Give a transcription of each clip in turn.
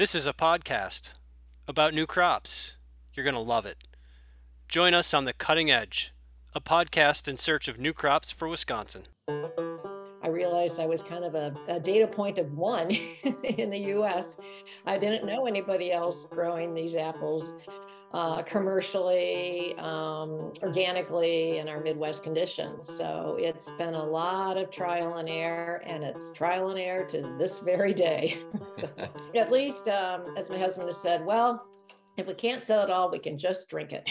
This is a podcast about new crops. You're going to love it. Join us on The Cutting Edge, a podcast in search of new crops for Wisconsin. I realized I was kind of a, a data point of one in the US. I didn't know anybody else growing these apples uh, commercially, um, organically in our Midwest conditions. So it's been a lot of trial and error, and it's trial and error to this very day. at least, um, as my husband has said, well, if we can't sell it all, we can just drink it.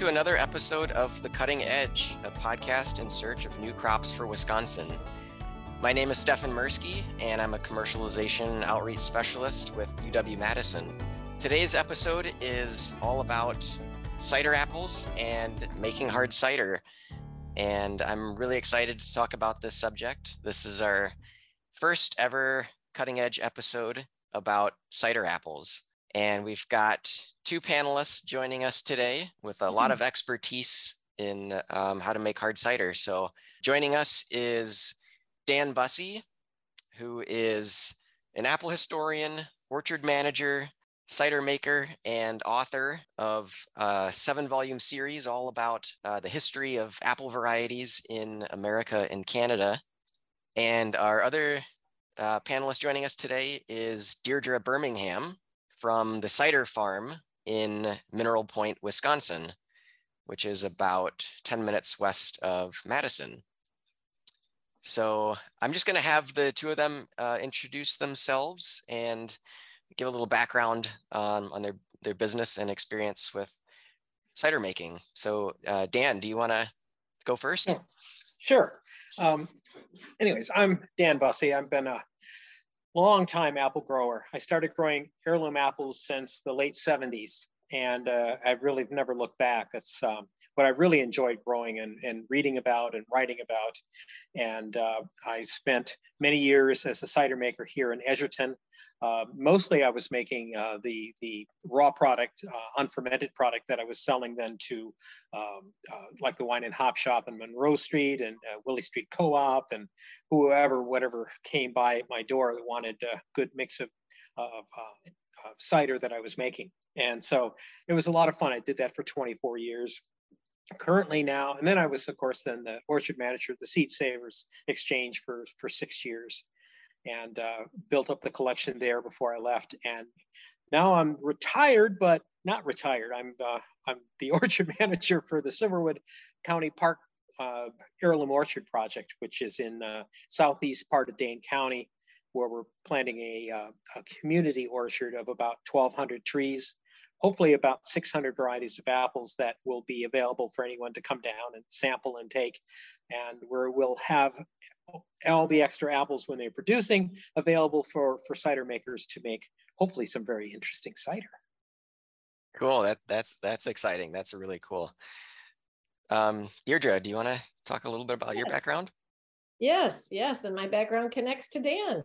To another episode of The Cutting Edge, a podcast in search of new crops for Wisconsin. My name is Stefan Mirsky, and I'm a commercialization outreach specialist with UW Madison. Today's episode is all about cider apples and making hard cider. And I'm really excited to talk about this subject. This is our first ever cutting edge episode about cider apples. And we've got two panelists joining us today with a lot of mm-hmm. expertise in um, how to make hard cider. So, joining us is Dan Bussey, who is an apple historian, orchard manager, cider maker, and author of a seven volume series all about uh, the history of apple varieties in America and Canada. And our other uh, panelist joining us today is Deirdre Birmingham from the Cider Farm in Mineral Point, Wisconsin, which is about 10 minutes west of Madison. So I'm just going to have the two of them uh, introduce themselves and give a little background um, on their, their business and experience with cider making. So uh, Dan, do you want to go first? Sure. Um, anyways, I'm Dan Bussey. I've been a long time apple grower. I started growing heirloom apples since the late 70s, and uh, I really never looked back. That's um, what I really enjoyed growing and, and reading about and writing about. And uh, I spent many years as a cider maker here in Edgerton. Uh, mostly, I was making uh, the the raw product, uh, unfermented product that I was selling then to, um, uh, like the wine and hop shop in Monroe Street and uh, Willie Street Co-op and whoever, whatever came by my door that wanted a good mix of of, of cider that I was making. And so it was a lot of fun. I did that for 24 years currently now, and then I was, of course, then the orchard manager of the Seed Savers Exchange for, for six years and uh, built up the collection there before I left. And now I'm retired, but not retired. I'm, uh, I'm the orchard manager for the Silverwood County Park uh, Heirloom Orchard Project, which is in uh, southeast part of Dane County, where we're planting a, uh, a community orchard of about 1,200 trees hopefully about 600 varieties of apples that will be available for anyone to come down and sample and take. And where we'll have all the extra apples when they're producing available for, for cider makers to make hopefully some very interesting cider. Cool. That that's that's exciting. That's really cool. Um, Deirdre, do you want to talk a little bit about your background? Yes, yes, and my background connects to Dan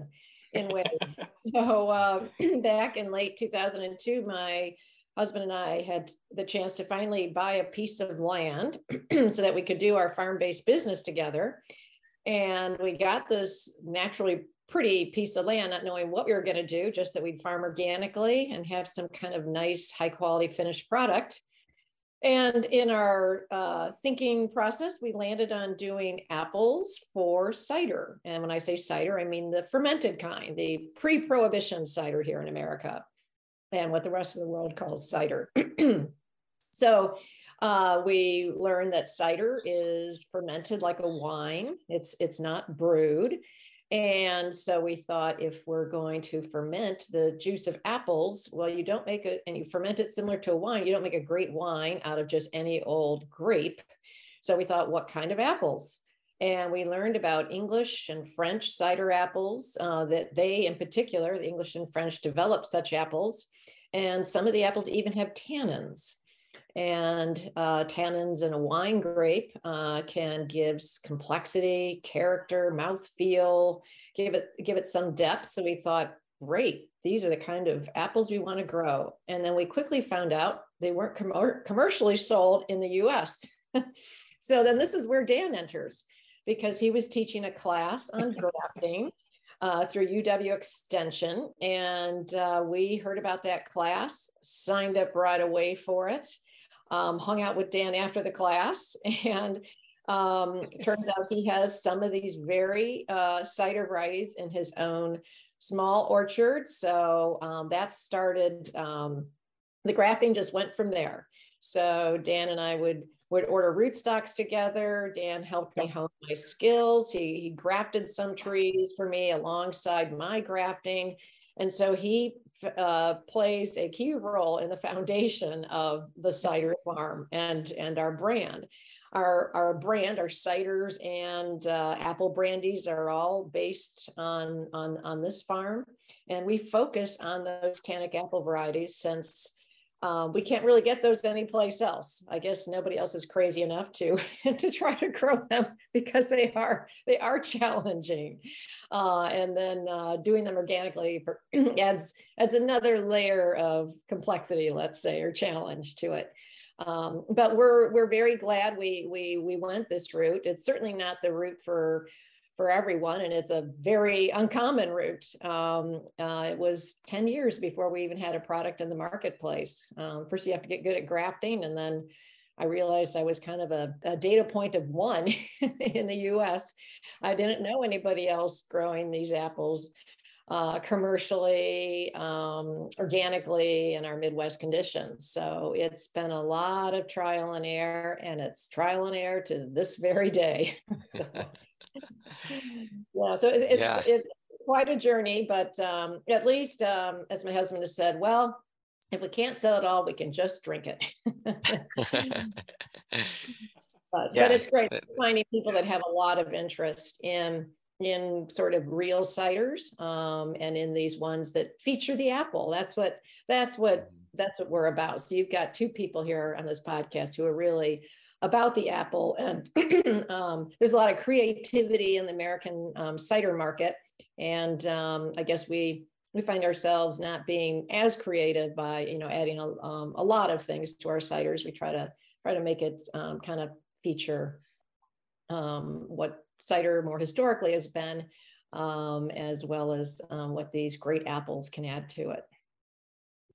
in ways. so um, back in late 2002, my husband and I had the chance to finally buy a piece of land so that we could do our farm based business together. And we got this naturally pretty piece of land, not knowing what we were going to do, just that we'd farm organically and have some kind of nice, high quality finished product. And in our uh, thinking process, we landed on doing apples for cider. And when I say cider, I mean the fermented kind, the pre prohibition cider here in America and what the rest of the world calls cider. so uh, we learned that cider is fermented like a wine. It's it's not brewed. And so we thought if we're going to ferment the juice of apples, well, you don't make it and you ferment it similar to a wine. You don't make a great wine out of just any old grape. So we thought, what kind of apples? And we learned about English and French cider apples, uh, that they, in particular, the English and French, developed such apples and some of the apples even have tannins. and uh, tannins in a wine grape uh, can give complexity, character, mouth feel, give it give it some depth. So we thought, great, these are the kind of apples we want to grow. And then we quickly found out they weren't com- commercially sold in the U.S. so then this is where Dan enters because he was teaching a class on grafting. Uh, through UW Extension. And uh, we heard about that class, signed up right away for it um, hung out with Dan after the class, and um, turns out he has some of these very uh, cider varieties in his own small orchard. So um, that started, um, the grafting just went from there. So Dan and I would would order rootstocks together. Dan helped me hone my skills. He, he grafted some trees for me alongside my grafting. And so he uh, plays a key role in the foundation of the cider farm and, and our brand. Our, our brand, our ciders and uh, apple brandies are all based on, on, on this farm. And we focus on those tannic apple varieties since um, we can't really get those anyplace else. I guess nobody else is crazy enough to to try to grow them because they are they are challenging, uh, and then uh, doing them organically adds adds another layer of complexity, let's say, or challenge to it. Um, but we're we're very glad we we we went this route. It's certainly not the route for for everyone, and it's a very uncommon route. Um, uh, it was 10 years before we even had a product in the marketplace. Um, first, you have to get good at grafting, and then I realized I was kind of a, a data point of one in the US. I didn't know anybody else growing these apples uh, commercially, um, organically in our Midwest conditions. So it's been a lot of trial and error, and it's trial and error to this very day. yeah, so it, it's yeah. it's quite a journey, but um, at least um, as my husband has said, well, if we can't sell it all, we can just drink it. but, yeah. but it's great finding people that have a lot of interest in in sort of real ciders um, and in these ones that feature the apple. That's what that's what mm-hmm. that's what we're about. So you've got two people here on this podcast who are really about the apple. And um, there's a lot of creativity in the American um, cider market. And um, I guess we we find ourselves not being as creative by you know adding a, um, a lot of things to our ciders. We try to try to make it um, kind of feature um, what cider more historically has been, as well as what these great apples can add to it.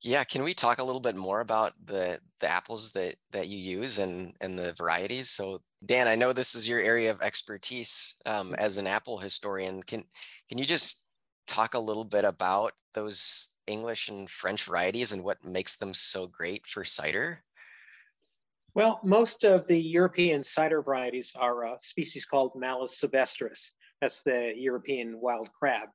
Yeah, can we talk a little bit more about the the apples that that you use and and the varieties? So Dan, I know this is your area of expertise um, as an apple historian. Can can you just talk a little bit about those English and French varieties and what makes them so great for cider? Well, most of the European cider varieties are a species called Malus sylvestris. That's the European wild crab.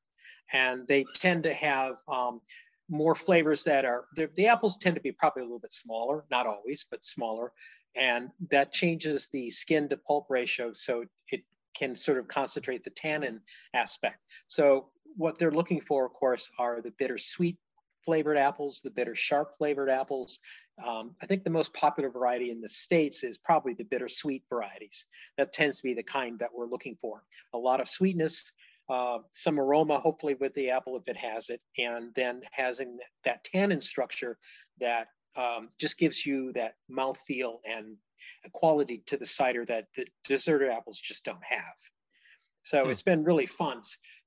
And they tend to have um, more flavors that are the, apples tend to be probably a little bit smaller, not always, but smaller, and that changes the skin to pulp ratio, so it can sort of concentrate the tannin aspect. So what they're looking for, of course, are the bittersweet flavored apples, the bitter sharp flavored apples. Um, I think the most popular variety in the States is probably the bittersweet varieties. That tends to be the kind that we're looking for. A lot of sweetness, uh, some aroma, hopefully with the apple if it has it, and then having that tannin structure that um, just gives you that mouth feel and quality to the cider that the deserted apples just don't have. So hmm. it's been really fun.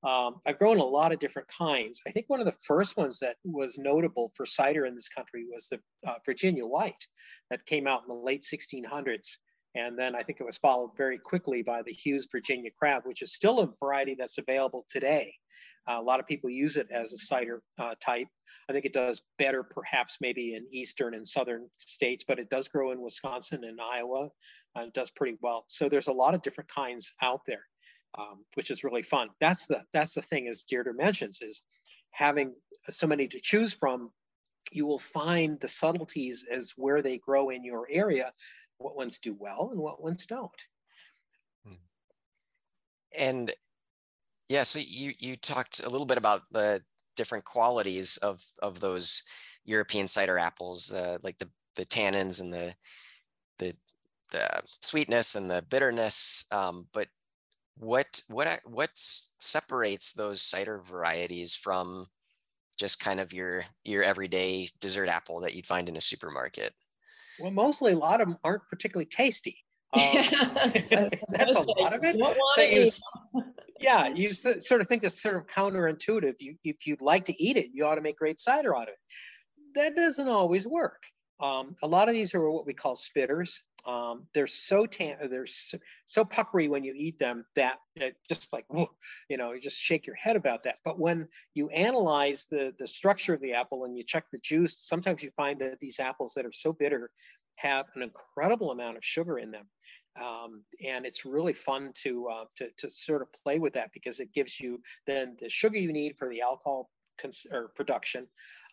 Um, I've grown a lot of different kinds. I think one of the first ones that was notable for cider in this country was the uh, Virginia White that came out in the late 1600s. And then I think it was followed very quickly by the Hewes Virginia Crab, which is still a variety that's available today. Uh, a lot of people use it as a cider uh, type. I think it does better perhaps maybe in eastern and southern states, but it does grow in Wisconsin and Iowa. Uh, it does pretty well. So there's a lot of different kinds out there, um, which is really fun. That's the that's the thing, as Deirdre mentions, is having so many to choose from. You will find the subtleties as where they grow in your area what ones do well and what ones don't. Hmm. And yeah, so you you talked a little bit about the different qualities of of those European cider apples, uh, like the the tannins and the the the sweetness and the bitterness. Um, but what what what separates those cider varieties from just kind of your your everyday dessert apple that you'd find in a supermarket? Well, mostly a lot of them aren't particularly tasty. Um, that's a lot of it. So you, yeah, you sort of think that's sort of counterintuitive. You, if you'd like to eat it, you ought to make great cider out of it. That doesn't always work. Um, a lot of these are what we call spitters. Um, they're so tan, they're so, so, puckery when you eat them that, that just like you know, you just shake your head about that. But when you analyze the the structure of the apple and you check the juice, sometimes you find that these apples that are so bitter have an incredible amount of sugar in them. Um, and it's really fun to, uh, to, to sort of play with that because it gives you then the sugar you need for the alcohol cons- or production,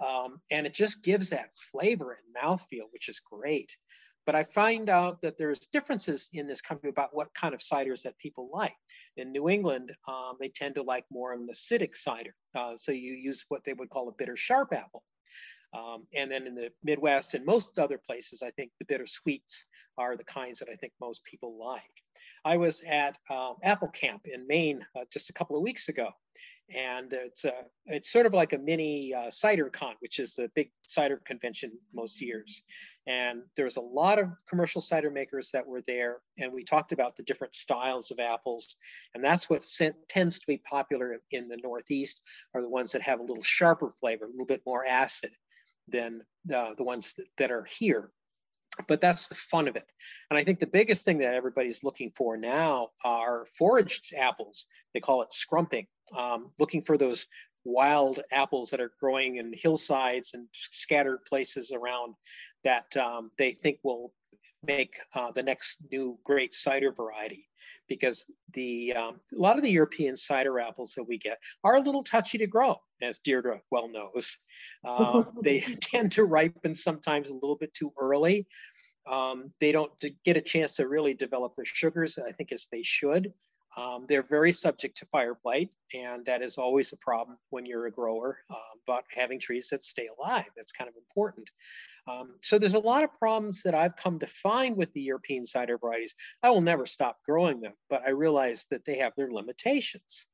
um, and it just gives that flavor and mouthfeel, which is great. But I find out that there's differences in this country about what kind of ciders that people like. In New England, um, they tend to like more of an acidic cider. Uh, so you use what they would call a bitter sharp apple. Um, and then in the Midwest and most other places, I think the bitter sweets are the kinds that I think most people like. I was at um, Apple Camp in Maine uh, just a couple of weeks ago, and it's a, it's sort of like a mini uh, CiderCon, which is the big cider convention most years. And there was a lot of commercial cider makers that were there, and we talked about the different styles of apples, and that's what tends to be popular in the Northeast are the ones that have a little sharper flavor, a little bit more acid than the, the ones that, that are here. But that's the fun of it. And I think the biggest thing that everybody's looking for now are foraged apples. They call it scrumping, um, looking for those wild apples that are growing in hillsides and scattered places around that um, they think will make uh, the next new great cider variety because the um, a lot of the European cider apples that we get are a little touchy to grow, as Deirdre well knows. Uh, they tend to ripen sometimes a little bit too early. Um, they don't get a chance to really develop their sugars, I think, as they should. Um, they're very subject to fire blight, and that is always a problem when you're a grower, uh, but having trees that stay alive, that's kind of important. Um, so there's a lot of problems that I've come to find with the European cider varieties. I will never stop growing them, but I realize that they have their limitations.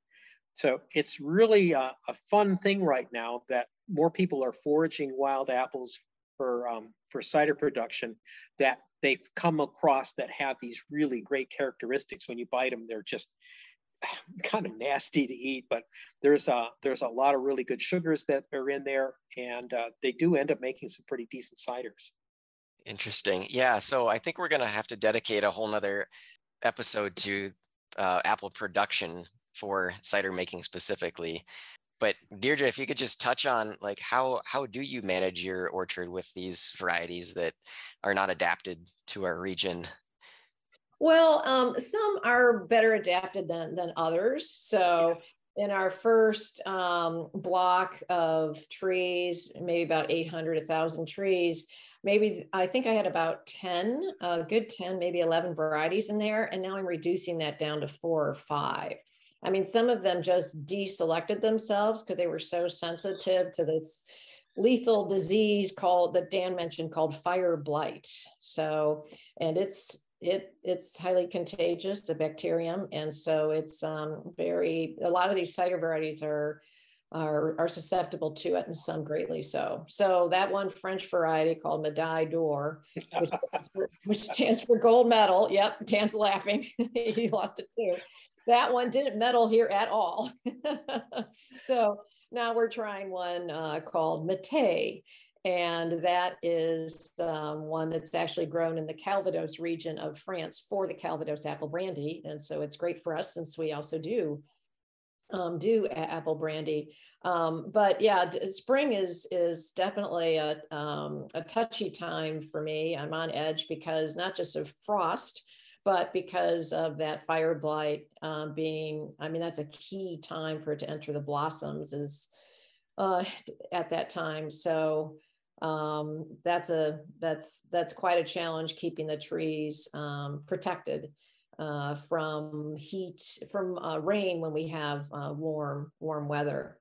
So it's really a, a fun thing right now that more people are foraging wild apples for, um, for cider production that they've come across that have these really great characteristics. When you bite them, they're just kind of nasty to eat, but there's a there's a lot of really good sugars that are in there, and uh, they do end up making some pretty decent ciders. Interesting. Yeah. So I think we're gonna have to dedicate a whole nother episode to uh, apple production for cider making specifically. But Deirdre, if you could just touch on like how how do you manage your orchard with these varieties that are not adapted to our region? Well, um, some are better adapted than than others. So in our first um, block of trees, maybe about 800, 1,000 trees, maybe I think I had about 10, a good 10, maybe 11 varieties in there. And now I'm reducing that down to four or five. I mean, some of them just deselected themselves because they were so sensitive to this lethal disease called that Dan mentioned called fire blight. So, and it's it it's highly contagious, a bacterium, and so it's um, very. A lot of these cider varieties are are are susceptible to it, and some greatly so. So that one French variety called Medaille d'Or, which, which stands for gold medal. Yep, Dan's laughing. he lost it too that one didn't meddle here at all. so now we're trying one uh, called Mate, and that is um, one that's actually grown in the Calvados region of France for the Calvados apple brandy, and so it's great for us since we also do um, do apple brandy. Um, but yeah, spring is is definitely a um, a touchy time for me. I'm on edge because not just of frost, but because of that fire blight um, being, I mean, that's a key time for it to enter the blossoms is uh, at that time. So um, that's a that's that's quite a challenge keeping the trees um, protected uh, from heat, from uh, rain when we have uh, warm warm weather.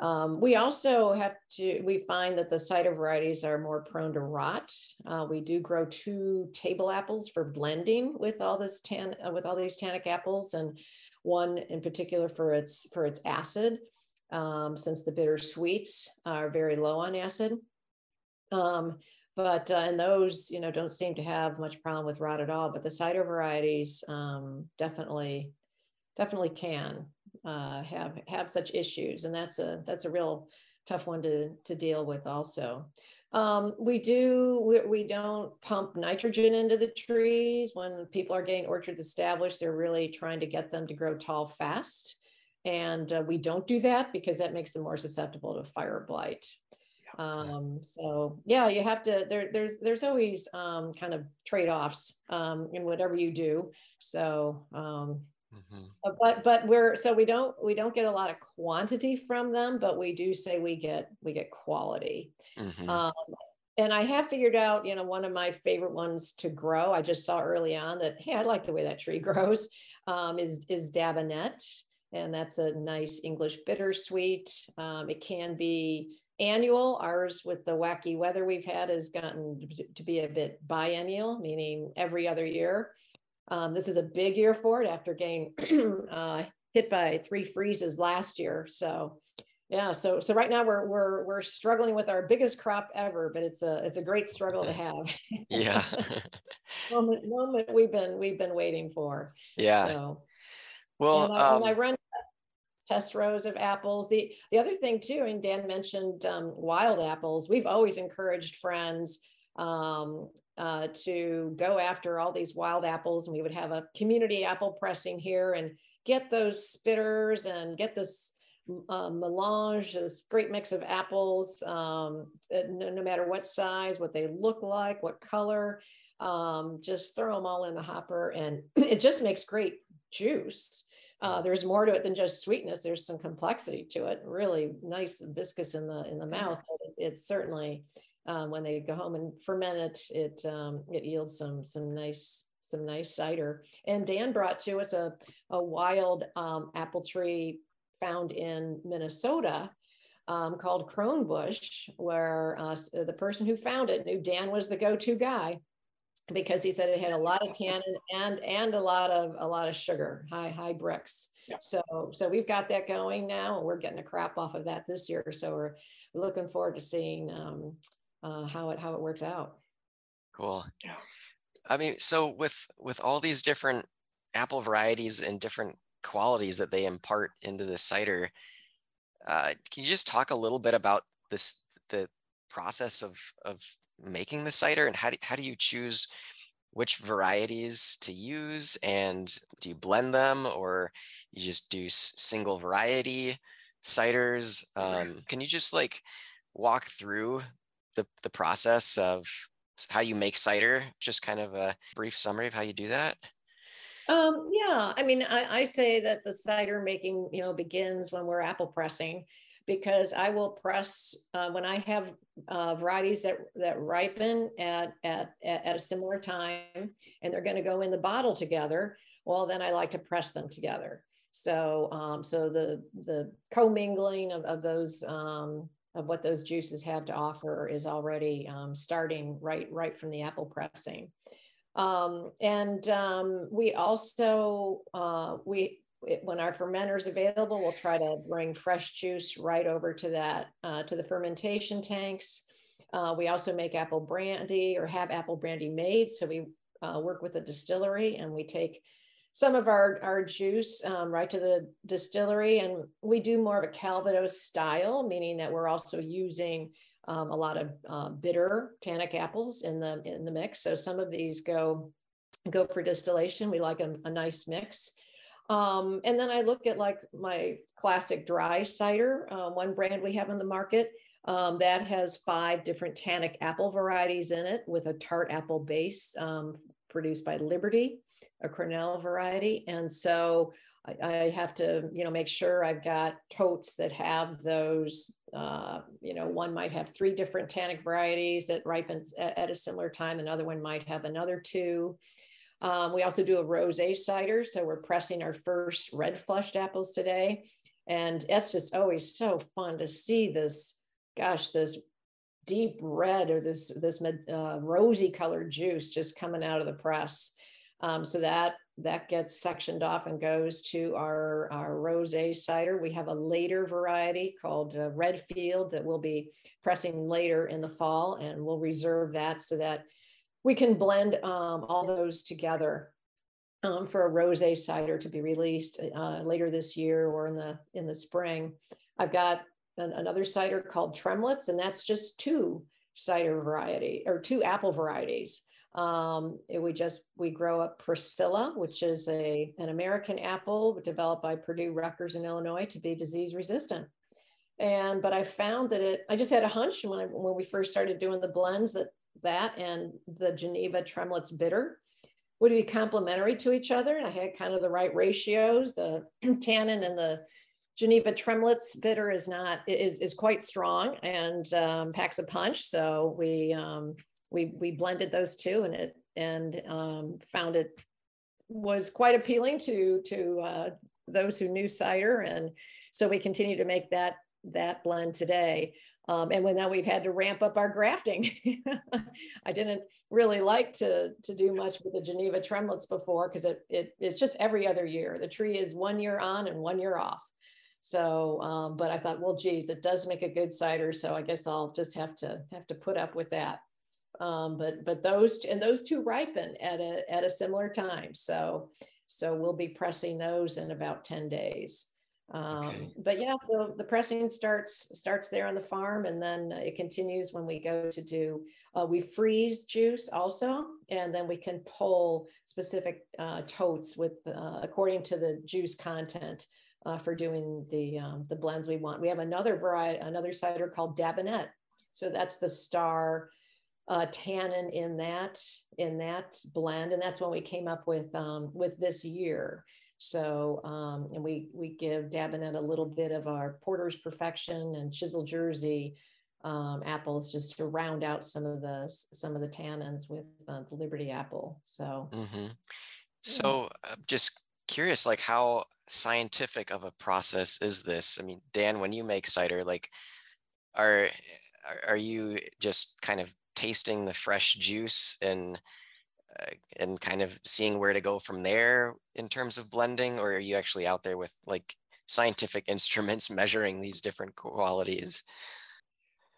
Um, we also have to, we find that the cider varieties are more prone to rot. Uh, we do grow two table apples for blending with all this tan, uh, with all these tannic apples and one in particular for its, for its acid, um, since the bitter sweets are very low on acid. Um, but, uh, and those, you know, don't seem to have much problem with rot at all, but the cider varieties, um, definitely, definitely can uh, have have such issues, and that's a that's a real tough one to to deal with. Also, um, we do we, we don't pump nitrogen into the trees when people are getting orchards established. They're really trying to get them to grow tall fast, and uh, we don't do that because that makes them more susceptible to fire blight. Um, so yeah, you have to there there's there's always um, kind of trade-offs um, in whatever you do. So um, Mm-hmm. But but we're so we don't we don't get a lot of quantity from them, but we do say we get we get quality. Mm-hmm. Um, and I have figured out, you know, one of my favorite ones to grow. I just saw early on that hey, I like the way that tree grows. Um, is is Dabinett, and that's a nice English bittersweet. Um, it can be annual. Ours, with the wacky weather we've had, has gotten to be a bit biennial, meaning every other year. Um, this is a big year for it after getting uh, hit by three freezes last year. So yeah, so so right now we're we're we're struggling with our biggest crop ever, but it's a it's a great struggle to have. yeah. moment moment we've been we've been waiting for. Yeah. So, well, and I, um, I run test rows of apples. The the other thing too, and Dan mentioned um, wild apples. We've always encouraged friends um, uh, to go after all these wild apples. And we would have a community apple pressing here and get those spitters and get this uh, melange, this great mix of apples, um, no, no, matter what size, what they look like, what color. Um, just throw them all in the hopper, and it just makes great juice. Uh, there's more to it than just sweetness. There's some complexity to it. Really nice viscous in the in the mouth. But it, it's certainly um, when they go home and ferment it, it um, it yields some some nice some nice cider. And Dan brought to us a a wild um, apple tree found in Minnesota um, called Bush, where uh, the person who found it knew Dan was the go-to guy because he said it had a lot of tannin and and a lot of a lot of sugar, high high. Yep. So so we've got that going now, and we're getting a crop off of that this year. So we're, we're looking forward to seeing um, uh, how it how it works out. Cool. Yeah. I mean, so with with all these different apple varieties and different qualities that they impart into the cider, uh, can you just talk a little bit about this the process of of making the cider and how do, how do you choose which varieties to use and do you blend them or you just do single variety ciders um, can you just like walk through the, the process of how you make cider? Just kind of a brief summary of how you do that. Um, yeah, I mean, I, I say that the cider making, you know, begins when we're apple pressing because I will press uh, when I have uh, varieties that that ripen at, at at a similar time, and they're going to go in the bottle together. Well, then I like to press them together. So um, so the the commingling of, of those um, of what those juices have to offer is already um, starting right right from the apple pressing. Um, and um, we also uh, we it, when our fermenter is available, we'll try to bring fresh juice right over to that uh, to the fermentation tanks. Uh, we also make apple brandy or have apple brandy made. So we uh, work with a distillery and we take some of our, our juice um, right to the distillery. And we do more of a Calvados style, meaning that we're also using um, a lot of uh, bitter tannic apples in the in the mix. So some of these go go for distillation. We like a, a nice mix. Um, and then I look at like my classic dry cider, uh, one brand we have in the market um, that has five different tannic apple varieties in it with a tart apple base um, produced by Liberty a Cornell variety. And so I, I, have to, you know, make sure I've got totes that have those, uh, you know, one might have three different tannic varieties that ripen at, at a similar time. Another one might have another two. Um, we also do a rosé cider. So we're pressing our first red flushed apples today. And that's just always so fun to see this, gosh, this deep red or this this uh, rosy colored juice just coming out of the press. Um, so that that gets sectioned off and goes to our, our rosé cider. We have a later variety called uh, Redfield that we'll be pressing later in the fall, and we'll reserve that so that we can blend um, all those together um, for a rosé cider to be released uh, later this year or in the in the spring. I've got an, another cider called Tremlett's, and that's just two cider variety or two apple varieties. Um, we just we grow up Priscilla, which is a an American apple developed by Purdue Rutgers in Illinois to be disease resistant. And but I found that it I just had a hunch when I, when we first started doing the blends that that and the Geneva Tremlett's bitter would be complementary to each other. And I had kind of the right ratios. The tannin and the Geneva Tremlett's bitter is not is is quite strong and um, packs a punch. So we um, we we blended those two and it and um, found it was quite appealing to to uh, those who knew cider. And so we continue to make that that blend today. Um, and when now we've had to ramp up our grafting i didn't really like to to do much with the geneva tremlett's before because it, it it's just every other year. The tree is one year on and one year off. So um, but i thought well geez it does make a good cider. So i guess i'll just have to have to put up with that um, but but those and those two ripen at a at a similar time. So so we'll be pressing those in about 10 days. Um, okay. But yeah, so the pressing starts starts there on the farm, and then it continues when we go to do. Uh, we freeze juice also, and then we can pull specific uh, totes with uh, according to the juice content uh, for doing the um, the blends we want. We have another variety, another cider called Dabinett. So that's the star uh, tannin in that in that blend, and that's when we came up with um, with this year. So um, and we we give Dabinett a little bit of our Porter's Perfection and Chisel Jersey um, apples just to round out some of the some of the tannins with uh, the Liberty apple. So, mm-hmm. so uh, just curious, like how scientific of a process is this? I mean, Dan, when you make cider, like are are you just kind of tasting the fresh juice and uh, and kind of seeing where to go from there in terms of blending or are you actually out there with like scientific instruments measuring these different qualities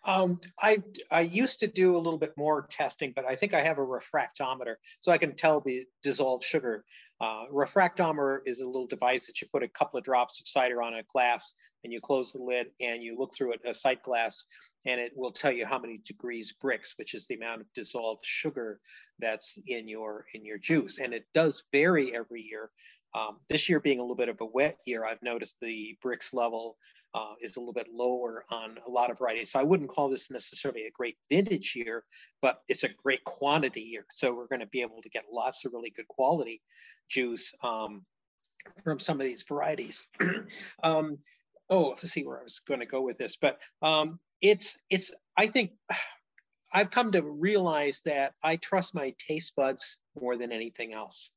um, I I used to do a little bit more testing, but I think I have a refractometer, so I can tell the dissolved sugar. Uh, refractometer is a little device that you put a couple of drops of cider on a glass, and you close the lid, and you look through it, a sight glass, and it will tell you how many degrees Brix, which is the amount of dissolved sugar that's in your in your juice, and it does vary every year. Um, this year being a little bit of a wet year, I've noticed the Brix level uh, is a little bit lower on a lot of varieties. So I wouldn't call this necessarily a great vintage year, but it's a great quantity year. So we're going to be able to get lots of really good quality juice um, from some of these varieties. um, oh, let's see where I was going to go with this, but um, it's it's. I think I've come to realize that I trust my taste buds more than anything else.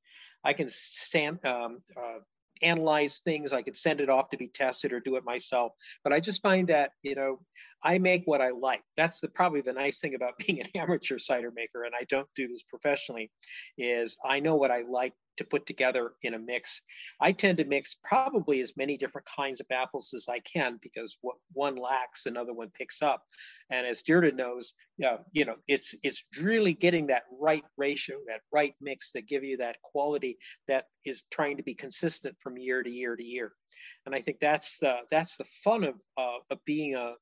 I can stand, um, uh, analyze things. I could send it off to be tested or do it myself. But I just find that, you know, I make what I like. That's the probably the nice thing about being an amateur cider maker, and I don't do this professionally, is I know what I like to put together in a mix. I tend to mix probably as many different kinds of apples as I can because what one lacks, another one picks up. And as Deirdre knows, yeah, you know, it's it's really getting that right ratio, that right mix that give you that quality that is trying to be consistent from year to year to year. And I think that's the that's the fun of uh, of being a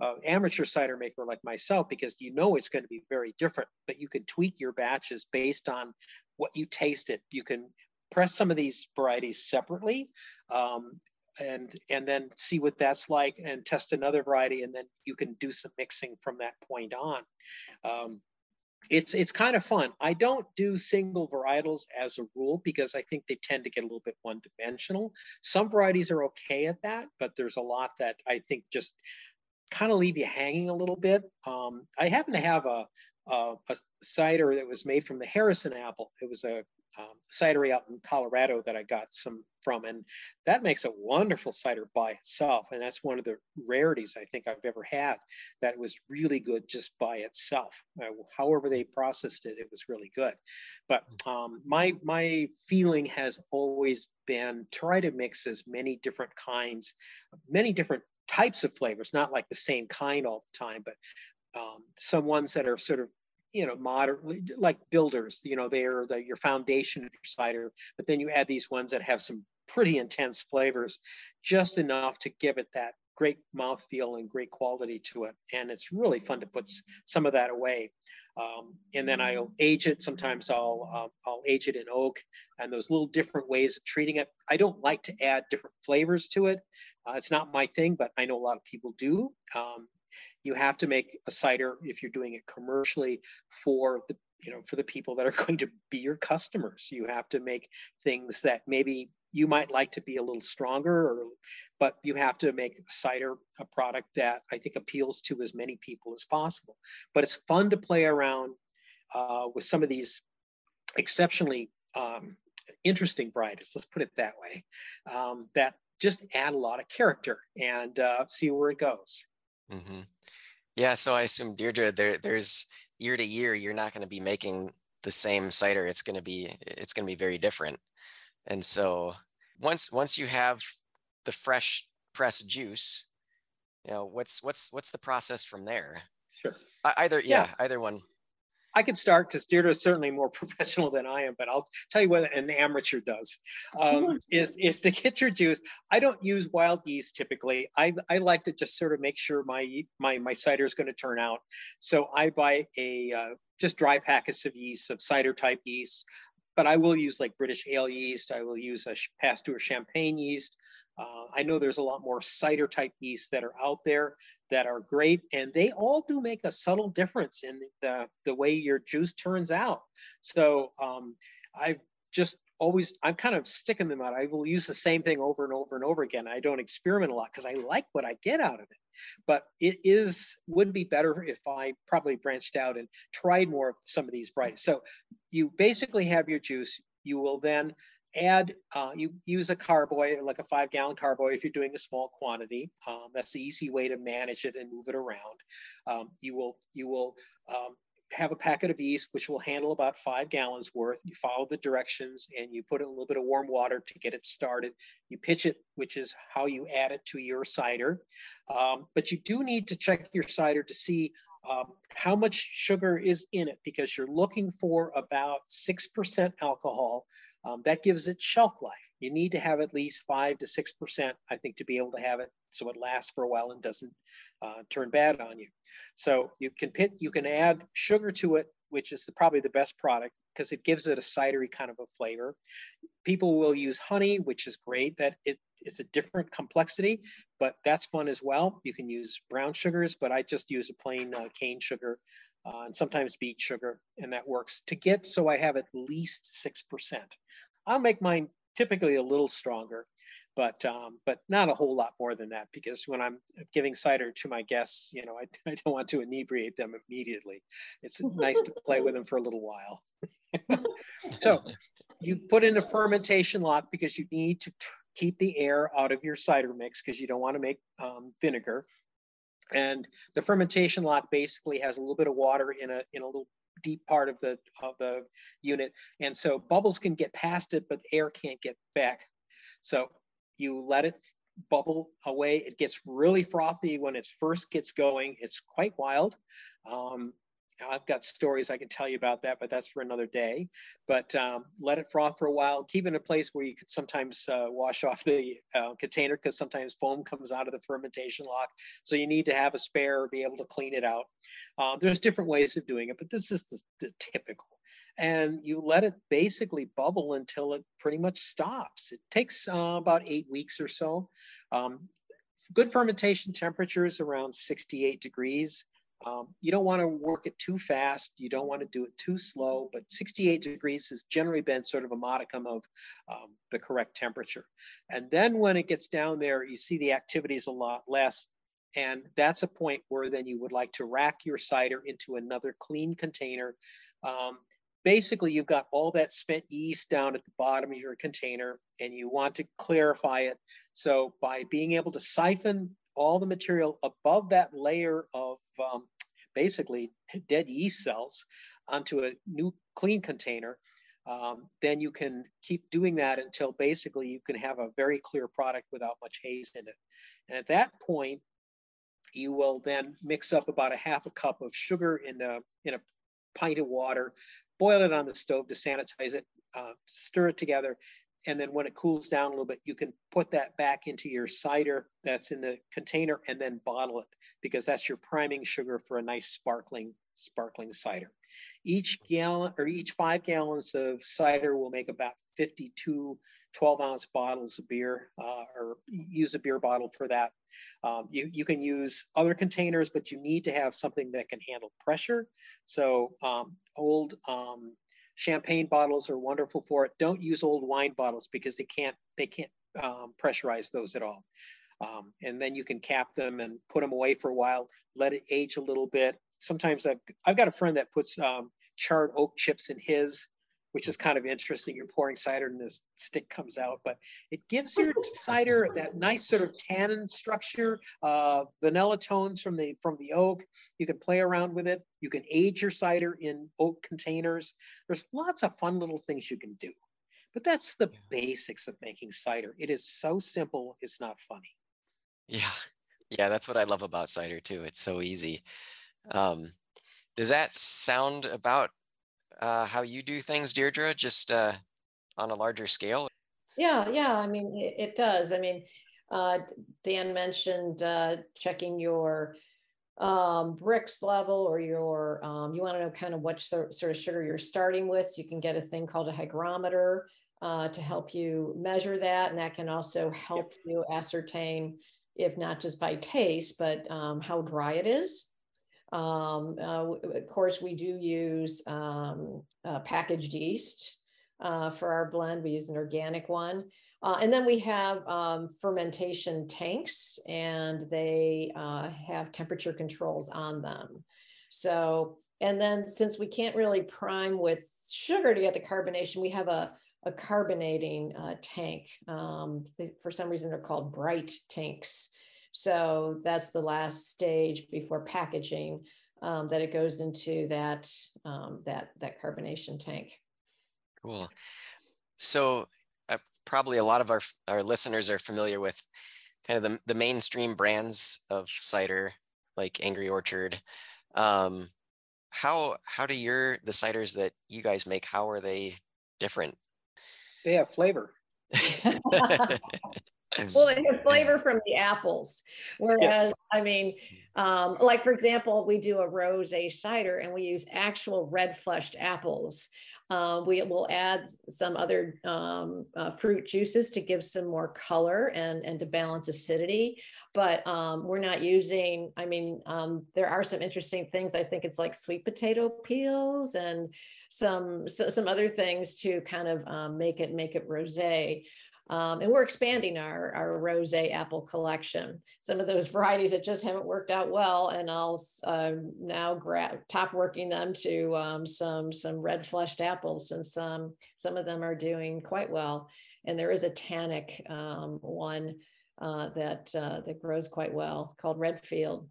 uh, amateur cider maker like myself because you know it's going to be very different, but you can tweak your batches based on what you tasted. You can press some of these varieties separately um, and and then see what that's like and test another variety and then you can do some mixing from that point on. Um, it's it's kind of fun. I don't do single varietals as a rule because I think they tend to get a little bit one dimensional. Some varieties are okay at that, but there's a lot that I think just kind of leave you hanging a little bit. Um, I happen to have a, a, a, cider that was made from the Harrison apple. It was a um, cidery out in Colorado that I got some from, and that makes a wonderful cider by itself. And that's one of the rarities I think I've ever had that was really good just by itself. Uh, however they processed it, it was really good. But um, my my feeling has always been try to mix as many different kinds, many different types of flavors, not like the same kind all the time, but um, some ones that are sort of you know, moderately like builders, you know, they're the, your foundation of your cider, but then you add these ones that have some pretty intense flavors, just enough to give it that great mouthfeel and great quality to it. And it's really fun to put some of that away. Um, and then I'll age it. Sometimes I'll uh, I'll age it in oak, and those little different ways of treating it. I don't like to add different flavors to it. Uh, it's not my thing, but I know a lot of people do. Um, you have to make a cider if you're doing it commercially for the you know for the people that are going to be your customers you have to make things that maybe you might like to be a little stronger or but you have to make cider a product that i think appeals to as many people as possible but it's fun to play around uh, with some of these exceptionally um, interesting varieties let's put it that way um, that just add a lot of character and uh, see where it goes mm-hmm. Yeah, so I assume Deirdre, there there's year to year, you're not going to be making the same cider. It's going to be it's going to be very different. And so once once you have the fresh pressed juice, you know what's what's what's the process from there? Sure. Either yeah, yeah either one. I could start because Deirdre is certainly more professional than I am, but I'll tell you what an amateur does um, is, is to get your juice. I don't use wild yeast typically. I, I like to just sort of make sure my my, my cider is going to turn out. So I buy a uh, just dry packets of yeast, of cider type yeast, but I will use like British ale yeast. I will use a Pasteur champagne yeast. Uh, I know there's a lot more cider type yeast that are out there that are great, and they all do make a subtle difference in the, the way your juice turns out. So um, I've just always, I'm kind of sticking them out. I will use the same thing over and over and over again. I don't experiment a lot because I like what I get out of it. But it is would be better if I probably branched out and tried more of some of these varieties. So you basically have your juice. You will then add, uh, you use a carboy, like a five gallon carboy if you're doing a small quantity. Um, that's the easy way to manage it and move it around. Um, you will, you will um, have a packet of yeast, which will handle about five gallons worth. You follow the directions and you put in a little bit of warm water to get it started. You pitch it, which is how you add it to your cider. Um, but you do need to check your cider to see um, how much sugar is in it because you're looking for about 6% alcohol um, that gives it shelf life. You need to have at least five to six percent, I think, to be able to have it so it lasts for a while and doesn't uh, turn bad on you. So you can pit, you can add sugar to it, which is the, probably the best product because it gives it a cidery kind of a flavor. People will use honey, which is great. That it, it's a different complexity, but that's fun as well. You can use brown sugars, but I just use a plain uh, cane sugar uh, and sometimes beet sugar, and that works to get so I have at least 6%. I'll make mine typically a little stronger, but um, but not a whole lot more than that because when I'm giving cider to my guests, you know, I, I don't want to inebriate them immediately. It's nice to play with them for a little while. so you put in a fermentation lock because you need to keep the air out of your cider mix because you don't want to make um, vinegar. And the fermentation lock basically has a little bit of water in a in a little deep part of the of the unit, and so bubbles can get past it, but air can't get back. So you let it bubble away. It gets really frothy when it first gets going. It's quite wild. Um, I've got stories I can tell you about that, but that's for another day. But um, let it froth for a while. Keep it in a place where you could sometimes uh, wash off the uh, container because sometimes foam comes out of the fermentation lock. So you need to have a spare or be able to clean it out. Uh, there's different ways of doing it, but this is the, the typical. And you let it basically bubble until it pretty much stops. It takes uh, about eight weeks or so. Um, good fermentation temperature is around 68 degrees. Um, you don't want to work it too fast. You don't want to do it too slow, but 68 degrees has generally been sort of a modicum of um, the correct temperature. And then when it gets down there, you see the activity is a lot less. And that's a point where then you would like to rack your cider into another clean container. Um, basically you've got all that spent yeast down at the bottom of your container and you want to clarify it. So by being able to siphon all the material above that layer of um, basically dead yeast cells onto a new clean container, um, then you can keep doing that until basically you can have a very clear product without much haze in it. And at that point, you will then mix up about a half a cup of sugar in a, in a pint of water, boil it on the stove to sanitize it, uh, stir it together, and then when it cools down a little bit, you can put that back into your cider that's in the container and then bottle it because that's your priming sugar for a nice sparkling, sparkling cider. Each gallon or each five gallons of cider will make about 52 12 ounce bottles of beer uh, or use a beer bottle for that. Um, you, you can use other containers, but you need to have something that can handle pressure. So um, old um, champagne bottles are wonderful for it. Don't use old wine bottles because they can't, they can't um, pressurize those at all. Um, and then you can cap them and put them away for a while, let it age a little bit. Sometimes I've, I've got a friend that puts um, charred oak chips in his which is kind of interesting. You're pouring cider and this stick comes out, but it gives your cider that nice sort of tannin structure, uh, vanilla tones from the from the oak. You can play around with it. You can age your cider in oak containers. There's lots of fun little things you can do. But that's the basics of making cider. It is so simple, it's not funny. Yeah. Yeah, that's what I love about cider too. It's so easy. Um, does that sound about uh, how you do things, Deirdre, just uh, on a larger scale? Yeah, yeah. I mean, it, it does. I mean, uh, Dan mentioned uh, checking your um, Brix level or your, um, you want to know kind of what sort, sort of sugar you're starting with. So you can get a thing called a hydrometer uh, to help you measure that. And that can also help yep. you ascertain, if not just by taste, but um, how dry it is. Um, uh, of course, we do use um, uh, packaged yeast uh, for our blend. We use an organic one. Uh, and then we have um, fermentation tanks, and they uh, have temperature controls on them. So, and then since we can't really prime with sugar to get the carbonation, we have a, a carbonating uh, tank. Um, they, for some reason, they're called bright tanks. So that's the last stage before packaging um, that it goes into that um, that that carbonation tank. Cool. So uh, probably a lot of our our listeners are familiar with kind of the, the mainstream brands of cider like Angry Orchard. Um, how how do your the ciders that you guys make how are they different? They have flavor. well, they have flavor from the apples. Whereas, yes. I mean, um, like for example, we do a rose cider and we use actual red fleshed apples. Uh, we will add some other um, uh, fruit juices to give some more color and, and to balance acidity. But um, we're not using, I mean, um, there are some interesting things. I think it's like sweet potato peels and some so, some other things to kind of um, make it make it rosé. Um, and we're expanding our, our rose apple collection. Some of those varieties that just haven't worked out well, and I'll uh, now grab top working them to um, some some red fleshed apples, since um, some of them are doing quite well. And there is a tannic um, one uh, that uh, that grows quite well called Redfield.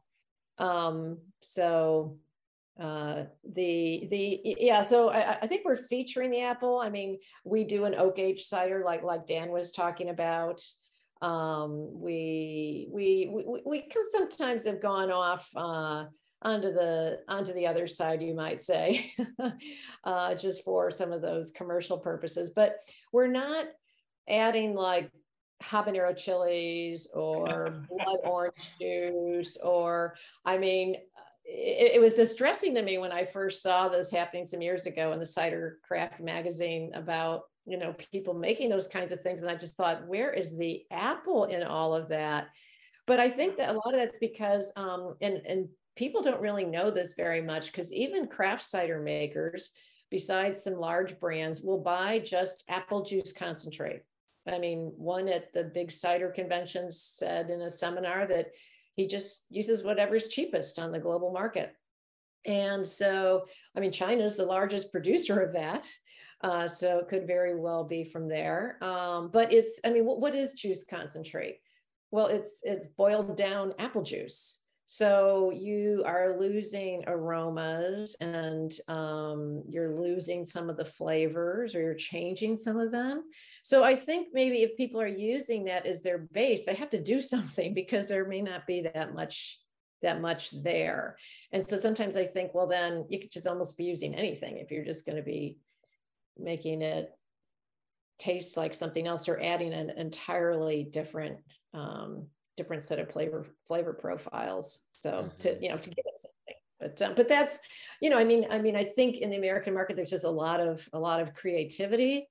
Um, so uh, the the yeah so I, I, think we're featuring the apple. I mean we do an oak age cider like like dan was talking about. Um, we, we we we can sometimes have gone off uh, onto the onto the other side you might say uh, just for some of those commercial purposes. But we're not adding like habanero chilies or blood orange juice or i mean it, it, was distressing to me when I first saw this happening some years ago in the Cider Craft magazine about you know people making those kinds of things, and I just thought, where is the apple in all of that? But I think that a lot of that's because um, and and people don't really know this very much because even craft cider makers, besides some large brands, will buy just apple juice concentrate. I mean, one at the big cider conventions said in a seminar that he just uses whatever's cheapest on the global market. And so, I mean, China is the largest producer of that. Uh, so it could very well be from there. Um, but it's, I mean, what, what is juice concentrate? Well, it's it's boiled down apple juice. So you are losing aromas and um, you're losing some of the flavors or you're changing some of them. So I think maybe if people are using that as their base, they have to do something because there may not be that much that much there. And so sometimes I think, well, then you could just almost be using anything if you're just going to be making it taste like something else or adding an entirely different um, different set of flavor flavor profiles. So mm-hmm. to you know to give it something. But um, but that's you know I mean I mean I think in the American market there's just a lot of a lot of creativity